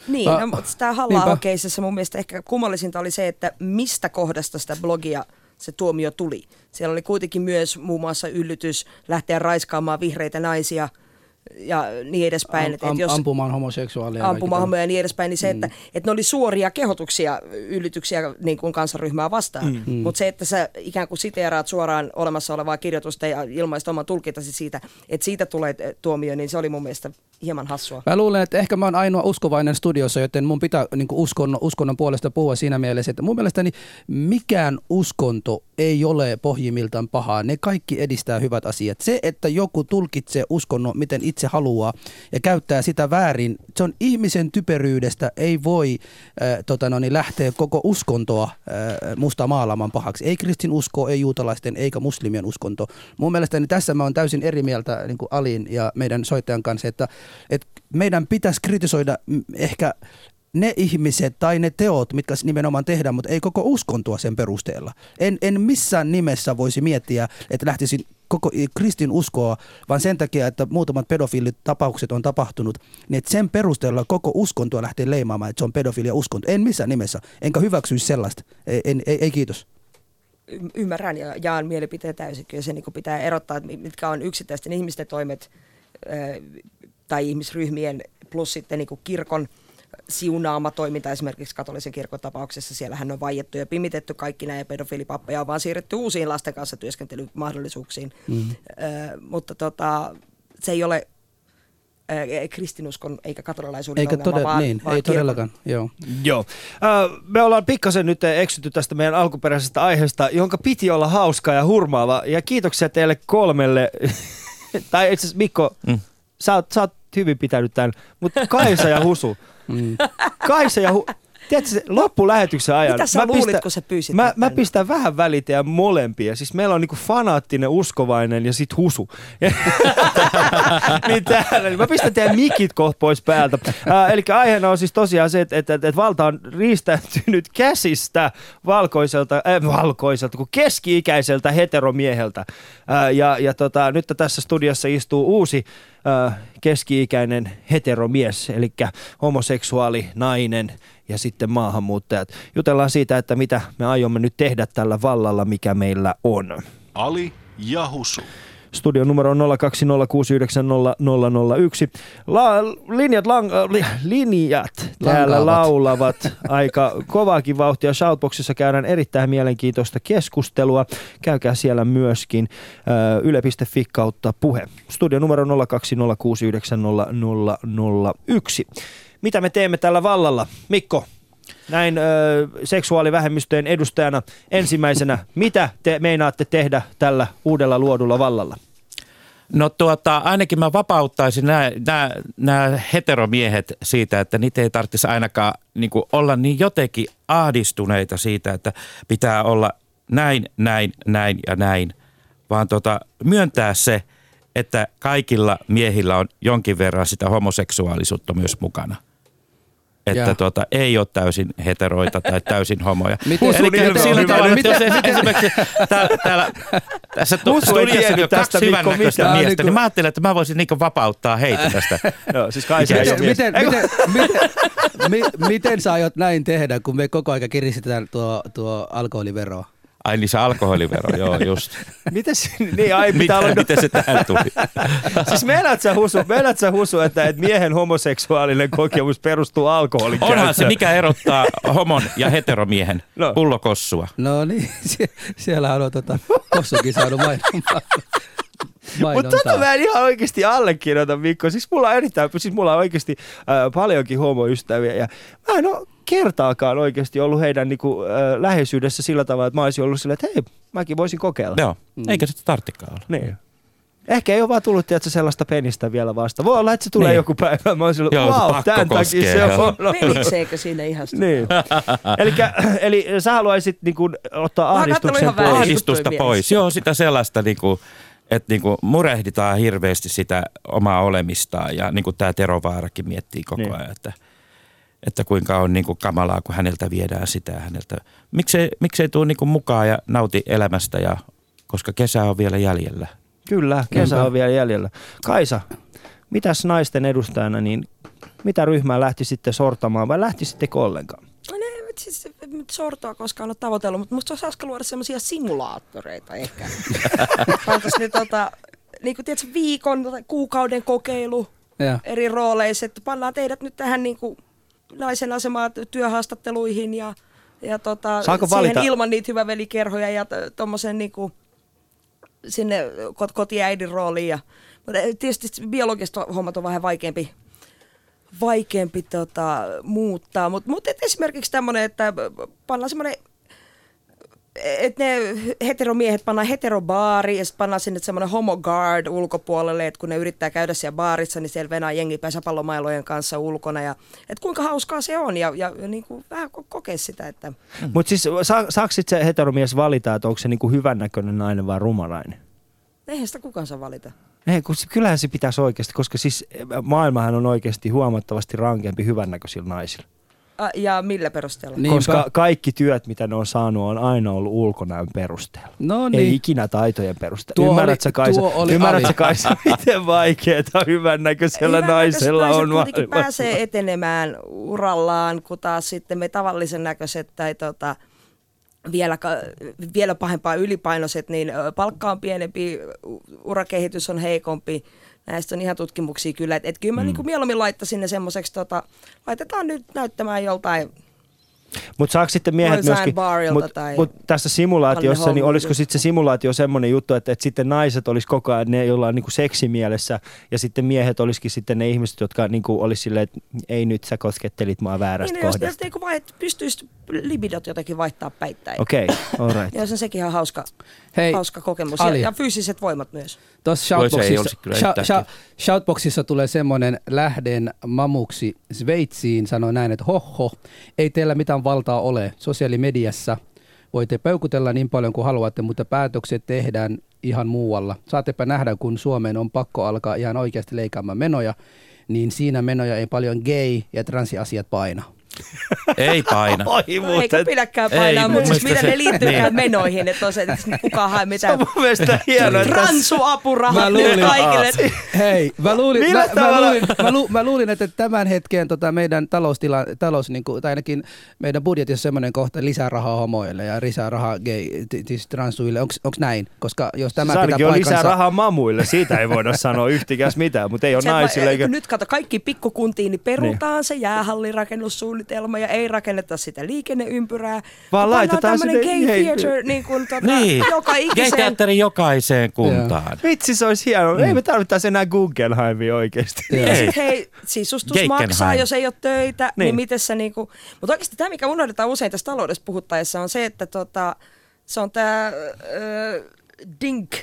Niin, no, mutta tämä niinpä. halla keisissä mun mielestä ehkä kummallisinta oli se, että mistä kohdasta sitä blogia se tuomio tuli. Siellä oli kuitenkin myös muun muassa yllytys lähteä raiskaamaan vihreitä naisia ja niin edespäin. am, am, jos, ampumaan homoseksuaaleja. ampumaan ja niin edespäin, niin se, että, että ne oli suoria kehotuksia, yllytyksiä niin kuin kansanryhmää vastaan. Mm. Mutta se, että sä ikään kuin siteeraat suoraan olemassa olevaa kirjoitusta ja ilmaist oman tulkintasi siitä, että siitä tulee tuomio, niin se oli mun mielestä hieman hassua. Mä luulen, että ehkä mä oon ainoa uskovainen studiossa, joten mun pitää niin uskonnon, uskonnon puolesta puhua siinä mielessä, että mun mielestäni mikään uskonto ei ole pohjimmiltaan pahaa. Ne kaikki edistää hyvät asiat. Se, että joku tulkitsee uskonnon, miten itse haluaa ja käyttää sitä väärin, se on ihmisen typeryydestä. Ei voi äh, tota no, niin lähteä koko uskontoa äh, musta maalaamaan pahaksi. Ei kristin usko, ei juutalaisten eikä muslimien uskonto. Mun mielestäni tässä mä oon täysin eri mieltä niin Alin ja meidän soittajan kanssa, että, että meidän pitäisi kritisoida ehkä ne ihmiset tai ne teot, mitkä nimenomaan tehdään, mutta ei koko uskontoa sen perusteella. En, en missään nimessä voisi miettiä, että lähtisin koko kristin uskoa, vaan sen takia, että muutamat pedofiilitapaukset on tapahtunut, niin että sen perusteella koko uskontoa lähtee leimaamaan, että se on pedofilia uskonto. En missään nimessä, enkä hyväksyisi sellaista. Ei, en, ei, ei kiitos. Ymmärrän ja jaan mielipiteen täysin. Kyllä se niin pitää erottaa, mitkä on yksittäisten ihmisten toimet tai ihmisryhmien plus sitten niin kuin kirkon siunaama toiminta esimerkiksi katolisen kirkon tapauksessa. Siellähän on vaiettu ja pimitetty kaikki nämä pedofiilipappeja, on vaan siirretty uusiin lasten kanssa työskentelymahdollisuuksiin. Mm. Ö, mutta tota, se ei ole kristinuskon eikä katolilaisuuden Eikä ongelma, todella, vaan, niin, vaan ei kirkon. todellakaan. Joo. Joo. Ö, Me ollaan pikkasen nyt eksytty tästä meidän alkuperäisestä aiheesta, jonka piti olla hauska ja hurmaava. Ja kiitoksia teille kolmelle. tai itse asiassa Mikko, mm. sä, oot, sä oot hyvin pitänyt tämän. Mutta Kaisa ja Husu. Mm. Kaisa ja Husu. Tiedätkö, se loppulähetyksen ajan... Mitä sä luulit, kun sä pyysit mä, mä pistän vähän väliä teidän molempia. Siis meillä on niinku fanaattinen, uskovainen ja sit husu. Niin täällä, mä pistän teidän mikit kohta pois päältä. Äh, eli aiheena on siis tosiaan se, että, että, että valta on riistäytynyt käsistä valkoiselta, äh, valkoiselta, kuin keski-ikäiseltä heteromieheltä. Äh, ja ja tota, nyt tässä studiossa istuu uusi äh, keski-ikäinen heteromies, eli homoseksuaali nainen ja sitten maahanmuuttajat. Jutellaan siitä, että mitä me aiomme nyt tehdä tällä vallalla, mikä meillä on. Ali ja Husu. Studion numero on 020690001. La, linjat, lang, äh, li, linjat täällä Lankaavat. laulavat aika kovaakin vauhtia. Shoutboxissa käydään erittäin mielenkiintoista keskustelua. Käykää siellä myöskin äh, yle.fi kautta puhe. Studion numero 020690001. Mitä me teemme tällä vallalla? Mikko, näin ö, seksuaalivähemmistöjen edustajana ensimmäisenä, mitä te meinaatte tehdä tällä uudella luodulla vallalla? No tuota, ainakin mä vapauttaisin nämä, heteromiehet siitä, että niitä ei tarvitsisi ainakaan niin kuin olla niin jotenkin ahdistuneita siitä, että pitää olla näin, näin, näin ja näin, vaan tota, myöntää se, että kaikilla miehillä on jonkin verran sitä homoseksuaalisuutta myös mukana. Että tuota, ei ole täysin heteroita tai täysin homoja. Miten- sillä tavalla, jos esimerkiksi täällä, täällä tässä studiossa on kaksi miestä, Niinku- niin mä ajattelin, että mä voisin niinku vapauttaa heitä tästä. Joo, siis Miten- ole mies. Miten, miten, miten, miten, miten sä aiot näin tehdä, kun me koko ajan kiristetään tuo, tuo alkoholiveroa? Ai niin se alkoholivero, joo just. Miten se, niin ai pitää Mitä, olla, miten se tähän tuli? siis meinaat sä husu, meinaat sä husu että, että miehen homoseksuaalinen kokemus perustuu alkoholin Onhan se, käyttöön? mikä erottaa homon ja heteromiehen No. pullokossua. No niin, sie, siellä on tota, Kossukin saanut mainontaa. Mutta tota mä en ihan oikeasti allekirjoita, Mikko. Siis mulla on erittäin, siis mulla on oikeasti äh, paljonkin homoystäviä ja mä en ole kertaakaan oikeasti ollut heidän niinku, äh, läheisyydessä sillä tavalla, että mä olisin ollut silleen, että hei, mäkin voisin kokeilla. Joo, eikä se tarttikaan olla. Niin. Ehkä ei ole vaan tullut tiedätkö, sellaista penistä vielä vasta. Voi olla, että se tulee Niin. joku päivä. Mä oon silleen, Joo, wow, tämän takia se on. ollut. Menikseekö siinä ihastuta? Niin. Elikkä, eli sä haluaisit niin kuin, ottaa ahdistuksen pois. Ahdistusta pois. Joo, sitä sellaista, niinku, että niinku, murehditaan hirveästi sitä omaa olemistaan. Ja niin kuin tämä Tero Vaarakin miettii koko Niin. ajan, että, että kuinka on niinku kamalaa, kun häneltä viedään sitä ja häneltä. Miksei, miksei tuu niinku mukaan ja nauti elämästä, ja, koska kesä on vielä jäljellä. Kyllä, kesä on vielä jäljellä. Kaisa, mitäs naisten edustajana, niin mitä ryhmää lähti sitten sortamaan vai lähti sitten ollenkaan? No siis nyt sortoa koskaan ole tavoitellut, mutta musta olisi hauska luoda semmoisia simulaattoreita ehkä. Pantaisi ne tota, niin kuin tiedätkö, viikon tai kuukauden kokeilu Ja. eri rooleissa, että pannaan teidät nyt tähän niin kuin naisen asemaan työhaastatteluihin ja, ja tota, Saako siihen valita- ilman niitä hyvävelikerhoja ja tuommoisen niin kuin sinne kot- kotiäidin rooliin. Ja, mutta tietysti biologista hommat on vähän vaikeampi vaikeampi tota, muuttaa, mutta mut, et esimerkiksi tämmöinen, että pannaan semmoinen että ne heteromiehet pannaan heterobaari ja sitten pannaan sinne semmoinen homoguard ulkopuolelle, että kun ne yrittää käydä siellä baarissa, niin siellä venää jengi pesäpallomailojen kanssa ulkona. Ja, että kuinka hauskaa se on ja, ja, ja niin kuin vähän ko- kokea sitä, että Mm. Mutta siis saa, saako se heteromies valita, että onko se niinku hyvännäköinen nainen vai rumanainen? eihän sitä kukaan saa valita. Ei, kun se, kyllähän se pitäisi oikeasti, koska siis maailmahan on oikeasti huomattavasti rankempi hyvännäköisillä naisilla. A, ja millä perusteella? Niinpä. Koska kaikki työt, mitä ne on saanut, on aina ollut ulkonäön perusteella. No Ei niin. ikinä taitojen perusteella. Tuo Ymmärrätkö oli- Kaisa, tuo oli ymmärrätkö ali. Kaisa miten vaikeaa hyvännäköisellä naisella on kuitenkin maailmassa? pääsee etenemään urallaan, kun taas sitten me tavallisen näköiset tai tota, vielä, vielä pahempaa ylipainoiset, niin palkka on pienempi, urakehitys on heikompi. Näistä on ihan tutkimuksia kyllä. Että et kyllä mä mm. niin mieluummin laittaisin ne semmoiseksi, tota, laitetaan nyt näyttämään joltain Mutta saako sitten miehet myöskin, barilta mut, tai mut tässä simulaatiossa, niin olisiko sitten se simulaatio semmoinen juttu, että, että sitten naiset olisi koko ajan ne, joilla on niinku seksimielessä, ja sitten miehet olisikin sitten ne ihmiset, jotka niinku olisi silleen, että ei nyt sä koskettelit mua väärästä Niin, jos, jos kohdasta. niinku vai, pystyisi libidot jotenkin vaihtaa päittäin. Okei, okay, all right. Ja se on sekin ihan hauska, Hei, hauska kokemus. Ja, Ali. ja fyysiset voimat myös. Tuossa shoutboxissa, yhtään. shou- shoutboxissa tulee semmoinen lähden mamuksi Sveitsiin, sanoi näin, että hoho, ei teillä mitään valtaa ole. Sosiaalimediassa voitte peukutella niin paljon kuin haluatte, mutta päätökset tehdään ihan muualla. Saattepa nähdä, kun Suomeen on pakko alkaa ihan oikeasti leikaamaan menoja, niin siinä menoja ei paljon gay- ja transiasiat paina. Ei paina. Oi No, eikä pidäkään painaa, Ei, mutta siis miten mielestä ne se- liittyykään niin. menoihin, että on se, että kukaan hae Se on mitään mun mielestä hienoa, transuapurahat Mä nyt luulin- kaikille. Hei, mä luulin, mä, mä, luulin, mä, lu, mä luulin, että tämän hetken tota meidän taloustila, talous, niin kuin, tai ainakin meidän budjetissa semmoinen kohta lisää rahaa homoille ja lisää rahaa gay, siis transsuille. Onko näin? Koska jos tämä Se pitää on lisää rahaa mamuille, siitä ei voida sanoa yhtikäs mitään, mutta ei ole naisille. Nyt kato, kaikki pikkukuntiin, niin perutaan se jäähallirakennussuunnitelma ja ei rakenneta sitä liikenneympyrää. Vaan laitetaan sinne- gay hei, theater niin kuin, tota, Niin, joka ikiseen. gay-teatteri jokaiseen kuntaan. Vitsi, se olisi hienoa. Mm. Ei me tarvittaisi enää Guggenheimia oikeasti. Ja sit hei, sisustus Geikenheim. maksaa, jos ei ole töitä, niin, Niin. niin miten sä niinku... Mutta oikeasti tämä, mikä unohdetaan usein tässä taloudessa puhuttaessa, on se, että tota, se on tämä DINK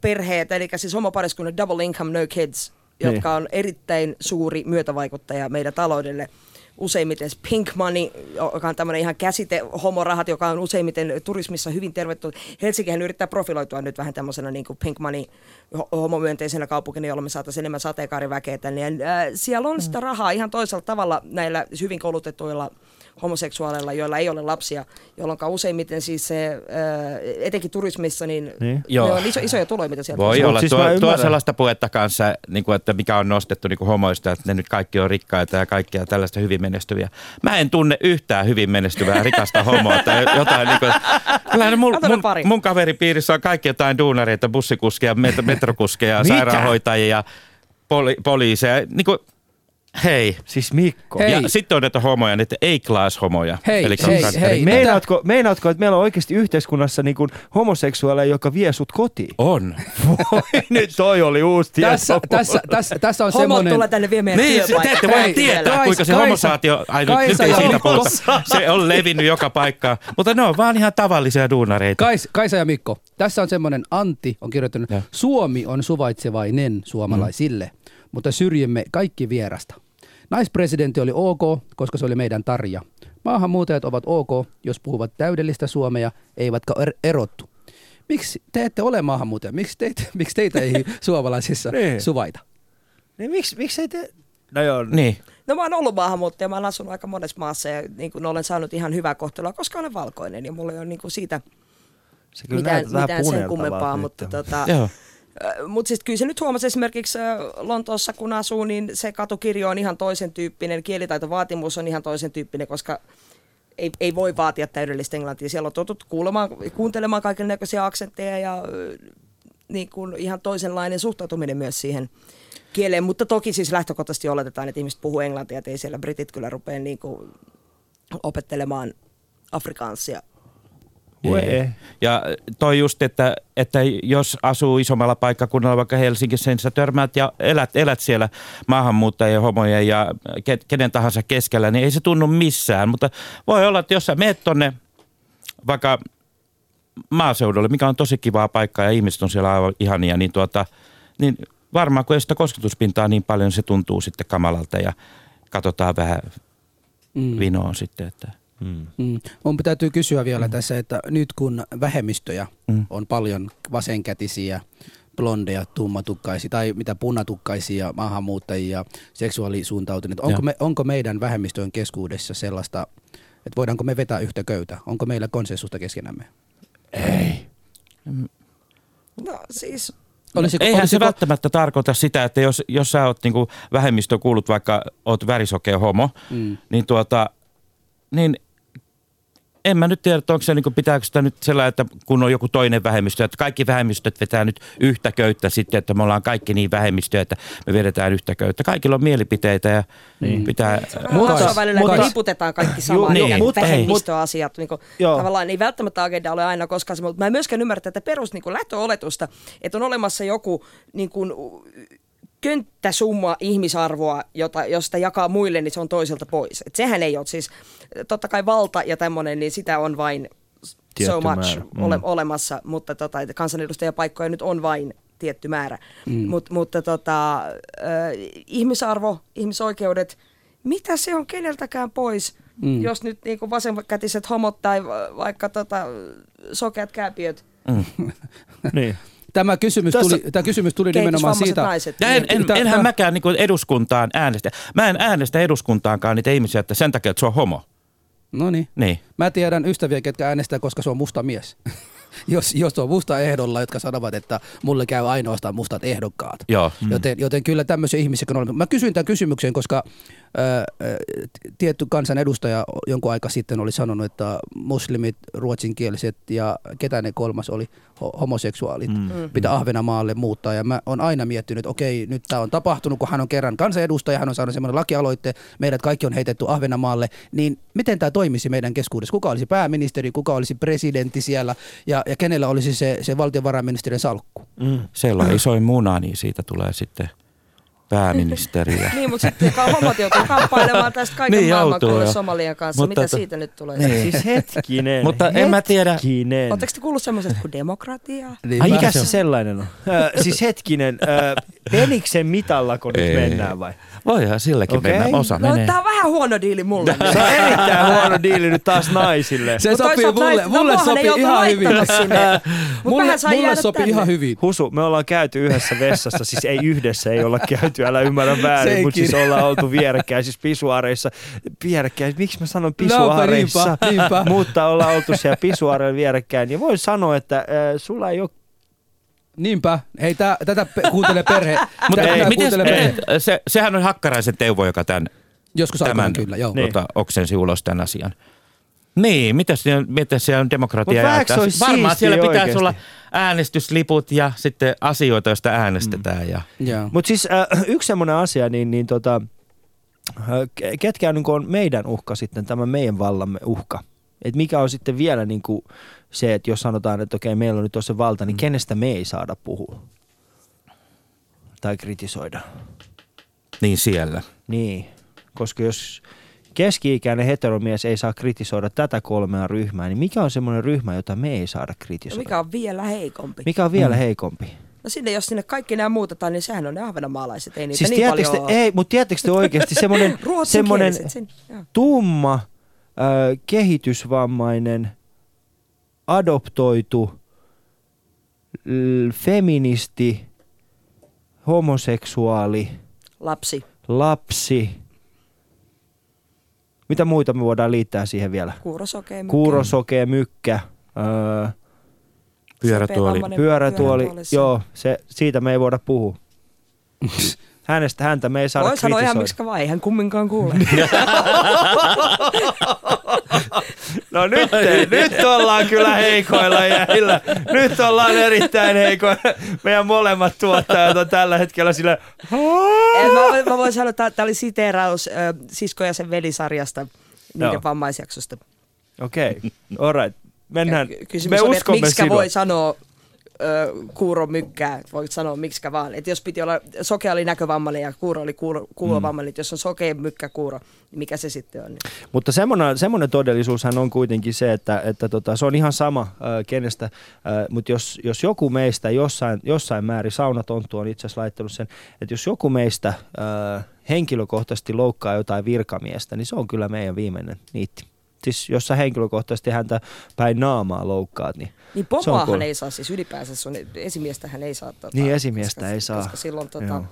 perheet, eli siis homopariskunnan double income, no kids, Niin. jotka on erittäin suuri myötävaikuttaja meidän taloudelle. Useimmiten pink money, joka on tämmöinen ihan käsite, homorahat, joka on useimmiten turismissa hyvin tervetullut. Helsinkihän yrittää profiloitua nyt vähän tämmöisenä niin kuin pink money ho- homomyönteisenä kaupunkina, jolloin me saataisiin enemmän sateenkaariväkeä tänne. Ja, äh, siellä on sitä rahaa ihan toisella tavalla näillä hyvin koulutetuilla homoseksuaaleilla, joilla ei ole lapsia, jolloin useimmiten siis se, äh, etenkin turismissa, niin, Niin. Joo. ne on iso, isoja tuloja, mitä sieltä Voi Mut olla. siis tuo, tuo sellaista puhetta kanssa, niin kuin, että mikä on nostettu niin kuin homoista, että ne nyt kaikki on rikkaita ja kaikkia tällaista hyvin menestyviä. Mä en tunne yhtään hyvin menestyvää rikasta homoa tai jotain. Niin kuin, mun, mun, mun kaveripiirissä on kaikki jotain duunareita, bussikuskeja, met- metrokuskeja, sairaanhoitajia, poli- poliiseja. Niin kuin, hei. Siis Mikko. Hei. Ja sitten on näitä homoja, näitä ei-class-homoja. Hei, Eli hei, kanskari. hei. Meinaatko, meinaatko, että meillä on oikeasti yhteiskunnassa niin kuin homoseksuaaleja, joka vie sut kotiin? On. Voi nyt, toi oli uusi tieto. Tässä, tässä, tässä, tässä on Homot semmoinen... tulee tänne vie meidän Niin, se- te ette voi Hei, tietää, Kaisa- kuinka se Kaisa- homosaatio, ai nyt, nyt Kaisa ei ja siitä puhuta, se on levinnyt joka paikkaan, mutta ne on vaan ihan tavallisia duunareita. Kais, Kaisa ja Mikko, tässä on semmoinen Antti on kirjoittanut, Joo. Suomi on suvaitsevainen suomalaisille, mm. Mutta syrjimme kaikki vierasta. Naispresidentti oli ok, koska se oli meidän tarja. Maahanmuuttajat ovat ok, jos puhuvat täydellistä suomea, eivätkä er- erottu. Miksi te ette ole maahanmuuttajia? Miksi teitä, miksi teitä ei suomalaisissa Niin. suvaita? Niin miksi, miksi ei te... No joo, Niin. No mä oon ollut maahanmuuttaja, mä oon asunut aika monessa maassa ja niin kuin olen saanut ihan hyvää kohtelua, koska olen valkoinen ja mulla ei ole niin kuin siitä se kyllä mitään, mitään sen kummempaa, nyt. mutta tota, Joo. Mutta sitten kyllä se nyt huomasi esimerkiksi äh, Lontoossa, kun asuu, niin se katukirjo on ihan toisen tyyppinen, kielitaitovaatimus on ihan toisen tyyppinen, koska ei, ei voi vaatia täydellistä englantia. Siellä on totuttu kuulemaan, kuuntelemaan kaiken näköisiä aksentteja ja äh, niin kuin ihan toisenlainen suhtautuminen myös siihen kieleen. Mutta toki siis lähtökohtaisesti oletetaan, että ihmiset puhuu englantia, että ei siellä britit kyllä rupea niin kuin opettelemaan afrikanssia. Ei. Ja toi just, että, että jos asuu isommalla paikkakunnalla, vaikka Helsingissä, niin sä törmäät ja elät, elät siellä maahanmuuttajien, homojen ja ke, kenen tahansa keskellä, niin ei se tunnu missään. Mutta voi olla, että jos sä meet tonne vaikka maaseudulle, mikä on tosi kivaa paikkaa ja ihmiset on siellä aivan ihania, niin, tuota, niin varmaan kun ei sitä kosketuspintaa niin paljon, se tuntuu sitten kamalalta ja katsotaan vähän Mm. vinoon sitten, että Mm. Mun täytyy kysyä vielä mm. tässä, että nyt kun vähemmistöjä Mm. mm. on paljon vasenkätisiä, blondeja, tummatukkaisia tai mitä punatukkaisia maahanmuuttajia, seksuaalisuuntautuneita, onko, me, onko meidän vähemmistöjen keskuudessa sellaista, että voidaanko me vetää yhtä köytä? Onko meillä konsensusta keskenämme? No siis Olisiko, Eihän olisiko, se välttämättä tarkoita sitä, että jos, jos sä oot niinku vähemmistö kuulut, vaikka oot värisokea homo, Mm. niin tuota, niin en mä nyt tiedä, että onko se, niin pitääkö sitä nyt sellainen, että kun on joku toinen vähemmistö, että kaikki vähemmistöt vetää nyt yhtä köyttä sitten, että me ollaan kaikki niin vähemmistöjä, että me vedetään yhtä köyttä. Kaikilla on mielipiteitä ja niin. pitää... Mutta, välillä, mutta- että niputetaan kaikki samaan, Joo, niin, niin, mutta- vähemmistöasiat. Niin kuin, Joo. tavallaan ei välttämättä agenda ole aina koskaan se, mutta mä en myöskään ymmärrä tätä perus niin kuin lähtöoletusta, että on olemassa joku niin kuin, könttäsumma ihmisarvoa, jota, josta jakaa muille, niin se on toiselta pois. Et sehän ei ole siis, totta kai valta ja tämmöinen, niin sitä on vain so Tietty much määrä, mm. ole, olemassa, mutta tota, kansanedustajapaikkoja nyt on vain tietty määrä. Mm. Mut, mutta tota, äh, ihmisarvo, ihmisoikeudet, mitä se on keneltäkään pois, mm. jos nyt niinku vasenkätiset homot tai va- vaikka tota, sokeat kääpiöt, Niin. Tämä kysymys Tässä- tuli, tämä kysymys tuli nimenomaan siitä. naiset. Ja en, en, Tää- enhän mäkään niin eduskuntaan äänestä. Mä en äänestä eduskuntaankaan niitä ihmisiä, että sen takia, että se on homo. No niin. Niin. Mä tiedän ystäviä, ketkä äänestää, koska se on musta mies. jos, jos on musta ehdolla, jotka sanovat, että mulle käy ainoastaan mustat ehdokkaat. Joo. Mm. Joten, joten kyllä tämmöisiä ihmisiä on olemassa. Mä kysyin tämän kysymyksen, koska tietty kansanedustaja jonkun aika sitten oli sanonut, että muslimit, ruotsinkieliset ja ketä ne kolmas oli, ho- homoseksuaalit, mm. pitää Ahvenamaalle muuttaa. Ja mä oon aina miettinyt, että okei, nyt tämä on tapahtunut, kun hän on kerran kansanedustaja, hän on saanut semmoinen lakialoitte, meidät kaikki on heitetty Ahvenamaalle, niin miten tämä toimisi meidän keskuudessa? Kuka olisi pääministeri, kuka olisi presidentti siellä ja, ja kenellä olisi se, se valtiovarainministerin salkku? Mm. Siellä on isoin muna, niin siitä tulee sitten pääministeriä. Niin, mutta sitten homot joutuu kamppailemaan tästä kaiken Niin maailman. Somalian kanssa. Mutta Mitä siitä nyt tulee? Niin. Siis hetkinen. Mutta en mä tiedä- Hetkinen. Oletteko te kuullut semmoisesta kuin demokratia? Niin Ai mikä se sellainen on? Äh, siis hetkinen, äh, Peniksen mitalla, kun nyt Ei. mennään vai? Voihan silläkin Okei. mennä. Osa No menee. tää on vähän huono diili mulle. Se on erittäin huono diili nyt taas naisille. Se Mut sopii mulle, naiset- no mulle ei sopii ihan hyvin. sinne. Mut mulle mulle sopii tänne. ihan hyvin. Husu, me ollaan käyty yhdessä vessassa, siis ei yhdessä, ei olla käyty, älä ymmärrä väärin, mutta siis ollaan oltu vierekkäin, siis pisuaareissa, vierekkäin, miksi mä sanon No, pisuaareissa, niinpä, niinpä. mutta ollaan oltu siellä pisuaareilla vierekkäin, ja voin sanoa, että äh, sulla ei ole Niinpä. Hei, tää, tätä pe- kuuntelee perhe. Mutta miten, kuuntelee perhe. miten, se, sehän on Hakkaraisen Teuvo, joka tämän, Joskus tämän kyllä, joo. Niin. tota, oksensi ulos tämän asian. Niin, mitä siellä, mitä siellä on demokratia jaetaan? Varmaan siellä pitäisi oikeesti? olla äänestysliput ja sitten asioita, joista äänestetään. Ja, Joo. Mutta siis äh, yksi semmoinen asia, niin, niin tota, äh, ke- ketkä niin on meidän uhka sitten, tämä meidän vallamme uhka? Et mikä on sitten vielä niin kuin se, että jos sanotaan, että okei, meillä on nyt tuossa valta, niin kenestä me ei saada puhua? Tai kritisoida. niin siellä. Niin, koska jos keski-ikäinen heteromies ei saa kritisoida tätä kolmea ryhmää, niin mikä on semmoinen ryhmä, jota me ei saada No kritisoida? mikä on vielä heikompi? mikä on vielä heikompi? No sinne, jos sinne kaikki nämä muutetaan, niin sehän on ne ahvenanmaalaiset. Ei niitä Siis niin paljon te, ei, mutta tiedättekö te oikeasti semmoinen, semmoinen tumma, kehitysvammainen, adoptoitu, feministi, homoseksuaali, Lapsi, lapsi. Mitä muita me voidaan liittää siihen vielä? kuurosokea, mykkä. Kuurosokea, mykkä, öö, Pyörätuoli. Pyörätuoli. pyörätuolissa. Joo, se, siitä me ei voida puhua. Hänestä, häntä me ei saada Voi sanoa ihan miksi vaan, ei hän kumminkaan kuule. No nyt, nyt ollaan kyllä heikoilla jäillä. Nyt ollaan erittäin heikoilla. Meidän molemmat tuottajat on tällä hetkellä sillä. En, mä, voin- mä voin sanoa, että tämä oli siteeraus äh, Sisko ja sen velisarjasta, niiden Joo. vammaisjaksosta. Okei, okay. alright. Mennään. Kysymys Me on, että miksi voi sanoa ö, kuuro mykkää, voit sanoa miksi vaan. Et jos piti olla, sokea oli näkövammainen ja kuuro oli kuuro, kuulovammainen, mm. jos on sokea mykkä kuuro, niin mikä se sitten on? Niin. Mutta semmoinen, semmoinen todellisuushan on kuitenkin se, että, että tota, se on ihan sama äh, kenestä, äh, mutta jos, jos joku meistä jossain, jossain määrin, Saunatonttu on itse asiassa laittanut sen, että jos joku meistä äh, henkilökohtaisesti loukkaa jotain virkamiestä, niin se on kyllä meidän viimeinen niitti. Siis jos sä henkilökohtaisesti häntä päin naamaa loukkaat, niin Niin pomoahan cool. ei saa, siis ylipäänsä sun esimiestähän ei saa. Tota, Niin, esimiestä koska, ei saa. Koska silloin tota, Joo.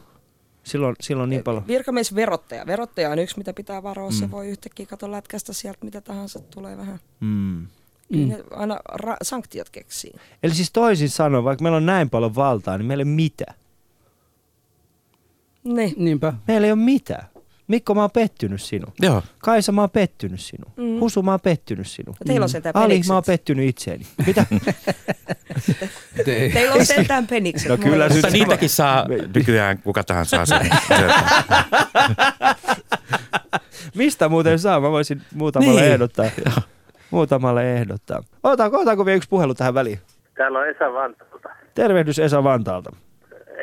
silloin, silloin niin paljon. Virkamiesverottaja. Verottaja on yksi, mitä pitää varoa. Mm. Se voi yhtäkkiä katsoa lätkästä sieltä, mitä tahansa tulee vähän. Mm. Mm. Ne aina ra- sanktiot keksii. Eli siis toisin sanoen, vaikka meillä on näin paljon valtaa, niin meillä ei ole mitään. Niin. Niinpä. Meillä ei ole mitään. Mikko, mä oon pettynyt sinun. Joo. Kaisa, mä oon pettynyt sinun. Mm. Mm. Husu, mä oon pettynyt sinun. No teillä on sentään Ali, penikset. mä oon pettynyt itseeni. Mitä? Te- Teillä on sentään penikset. No kyllä Mutta niitäkin saa nykyään, kuka tahansa saa sen. Mistä muuten saa? Mä voisin muutamalle Niin. ehdottaa. Muutamalle ehdottaa. Otaanko, otaanko vielä yksi puhelu tähän väliin? Täällä on Esa Vantaalta. Tervehdys Esa Vantaalta.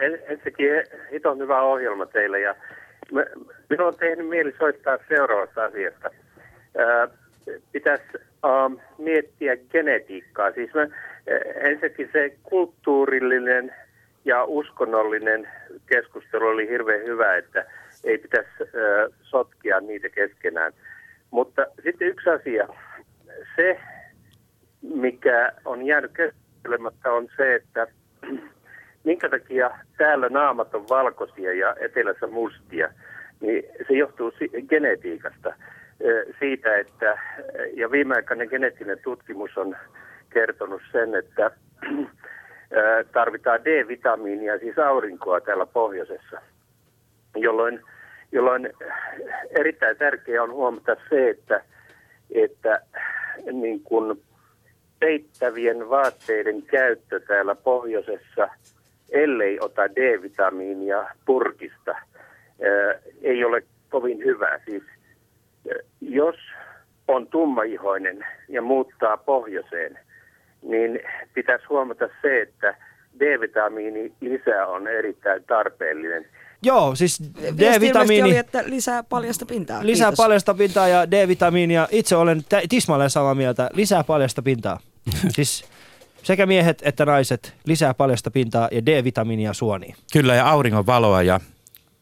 En, ensinnäkin hiton hyvä ohjelma teille ja mä- minun on tehnyt mieli soittaa seuraavasta asiasta. Pitäisi ähm, miettiä genetiikkaa. Siis mä, ensinnäkin se kulttuurillinen ja uskonnollinen keskustelu oli hirveän hyvä, että ei pitäisi sotkia niitä keskenään. Mutta sitten yksi asia, se mikä on jäänyt keskustelematta on se, että minkä takia täällä naamat on valkoisia ja etelässä mustia, niin se johtuu genetiikasta. Siitä, että, ja viimeaikainen geneettinen tutkimus on kertonut sen, että tarvitaan D-vitamiinia, siis aurinkoa täällä pohjoisessa, jolloin, jolloin erittäin tärkeää on huomata se, että, että niin kuin peittävien vaatteiden käyttö täällä pohjoisessa, ellei ota D-vitamiinia purkista, ei ole kovin hyvä. Siis jos on tummaihoinen ja muuttaa pohjoiseen, niin pitäisi huomata se, että D-vitamiini lisää on erittäin tarpeellinen. Joo, siis D-vitamiini. oli, että lisää paljasta pintaa. Lisää Kiitos. paljasta pintaa ja D-vitamiinia. Itse olen tä- tismalleen samaa mieltä. Lisää paljasta pintaa. siis Sekä miehet että naiset lisää paljasta pintaa ja D-vitamiinia suoniin. Kyllä, ja auringon valoa ja,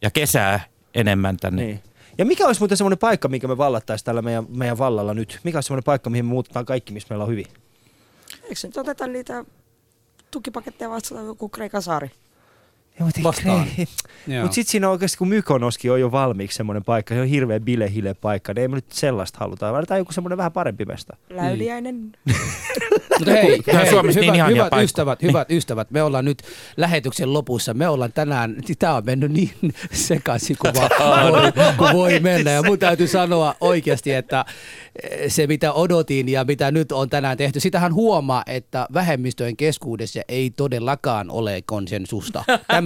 ja kesää enemmän tänne. Niin. Ja mikä olisi muuten semmoinen paikka, mikä me vallattaisiin tällä meidän, meidän vallalla nyt? Mikä olisi semmoinen paikka, mihin me muutetaan kaikki, missä meillä on hyvin? Eikö se nyt oteta niitä tukipaketteja vastaan joku Kreikan saari? Ja, mutta Vastaan. Joo. Mutta sitten siinä on oikeasti, kun Mykonoskin on jo valmiiksi semmoinen paikka, se on hirveä bilehile paikka, niin ei me nyt sellaista haluta, vaan joku semmoinen vähän parempi mesta. Läyliäinen. Mutta hei, hei Suomessa niin hyvät, ihania hyvät ystävät, hyvät ystävät, me ollaan nyt lähetyksen lopussa. Me ollaan tänään, tämä on mennyt niin sekaisin kuin, vaan voi, kuin voi mennä. Ja mun täytyy sanoa oikeasti, että eh, se mitä odotin ja mitä nyt on tänään tehty, sitähän huomaa, että vähemmistöjen keskuudessa ei todellakaan ole konsensusta. Tämä,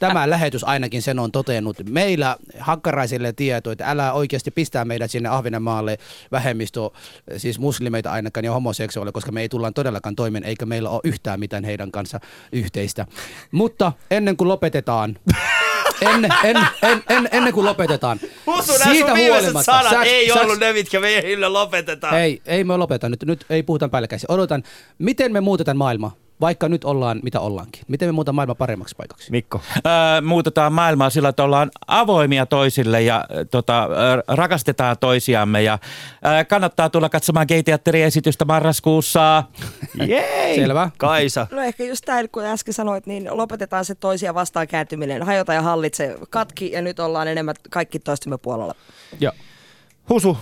tämä lähetys ainakin sen on totennut. Meillä hakkaraisille tieto, että älä oikeasti pistää meidät sinne Ahvenanmaalle vähemmistö, siis muslimeita ainakaan ja homoseksuaaleja, koska me ei tullaan todellakaan toimeen, eikä meillä ole yhtään mitään heidän kanssa yhteistä. Mutta ennen kuin lopetetaan, ennen, en, en, en, ennen kuin lopetetaan, Säks- säks- ne, mitkä meidän lopetetaan. ei, ei me lopeta nyt, nyt ei puhuta päällekkäin. Odotan, miten me muutetaan maailmaa, vaikka nyt ollaan mitä ollaankin. Miten me muutetaan maailmaa paremmaksi paikaksi? Mikko. Öö, muutetaan maailmaa sillä, että ollaan avoimia toisille ja tota, rakastetaan toisiamme. Ja ö, kannattaa tulla katsomaan gay-teatterin esitystä marraskuussa. Jei! Selvä. Kaisa. No ehkä just tämä, kun äsken sanoit, niin lopetetaan se toisia vastaan kääntyminen. Hajota ja hallitse katki ja nyt ollaan enemmän kaikki toistemme puolella. Joo. Husu.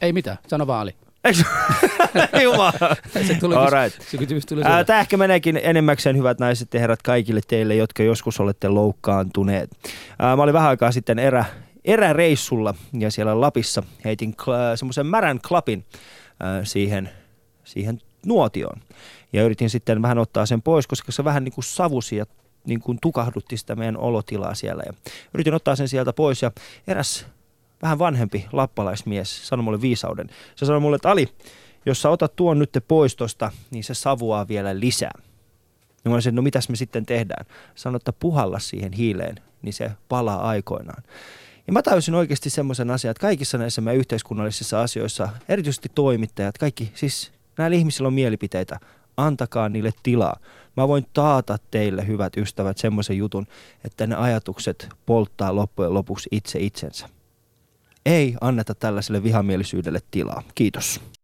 Ei mitään, sano vaan Ali. Jumala. Se tuli, right. se kysymys tuli Ää, sulle. Tämä ehkä meneekin enemmäkseen hyvät naiset ja herrat kaikille teille, jotka joskus olette loukkaantuneet. Ää, Mä olin vähän aikaa sitten erä, eräreissulla ja siellä Lapissa heitin kla- semmoisen märän klapin ää, siihen, siihen nuotioon. Ja yritin sitten vähän ottaa sen pois, koska se vähän niin kuin savusi ja niin kuin tukahdutti sitä meidän olotilaa siellä. Ja yritin ottaa sen sieltä pois ja eräs vähän vanhempi lappalaismies sanoi mulle viisauden. Se sanoi mulle, että Ali, jos sä otat tuon nyt pois tosta, niin se savuaa vielä lisää. Ja mä että no mitäs me sitten tehdään? Sanoin, että puhalla siihen hiileen, niin se palaa aikoinaan. Ja mä tajusin oikeasti semmoisen asian, että kaikissa näissä meidän yhteiskunnallisissa asioissa, erityisesti toimittajat, kaikki, siis näillä ihmisillä on mielipiteitä, antakaa niille tilaa. Mä voin taata teille, hyvät ystävät, semmoisen jutun, että ne ajatukset polttaa loppujen lopuksi itse itsensä. Ei anneta tällaiselle vihamielisyydelle tilaa. Kiitos.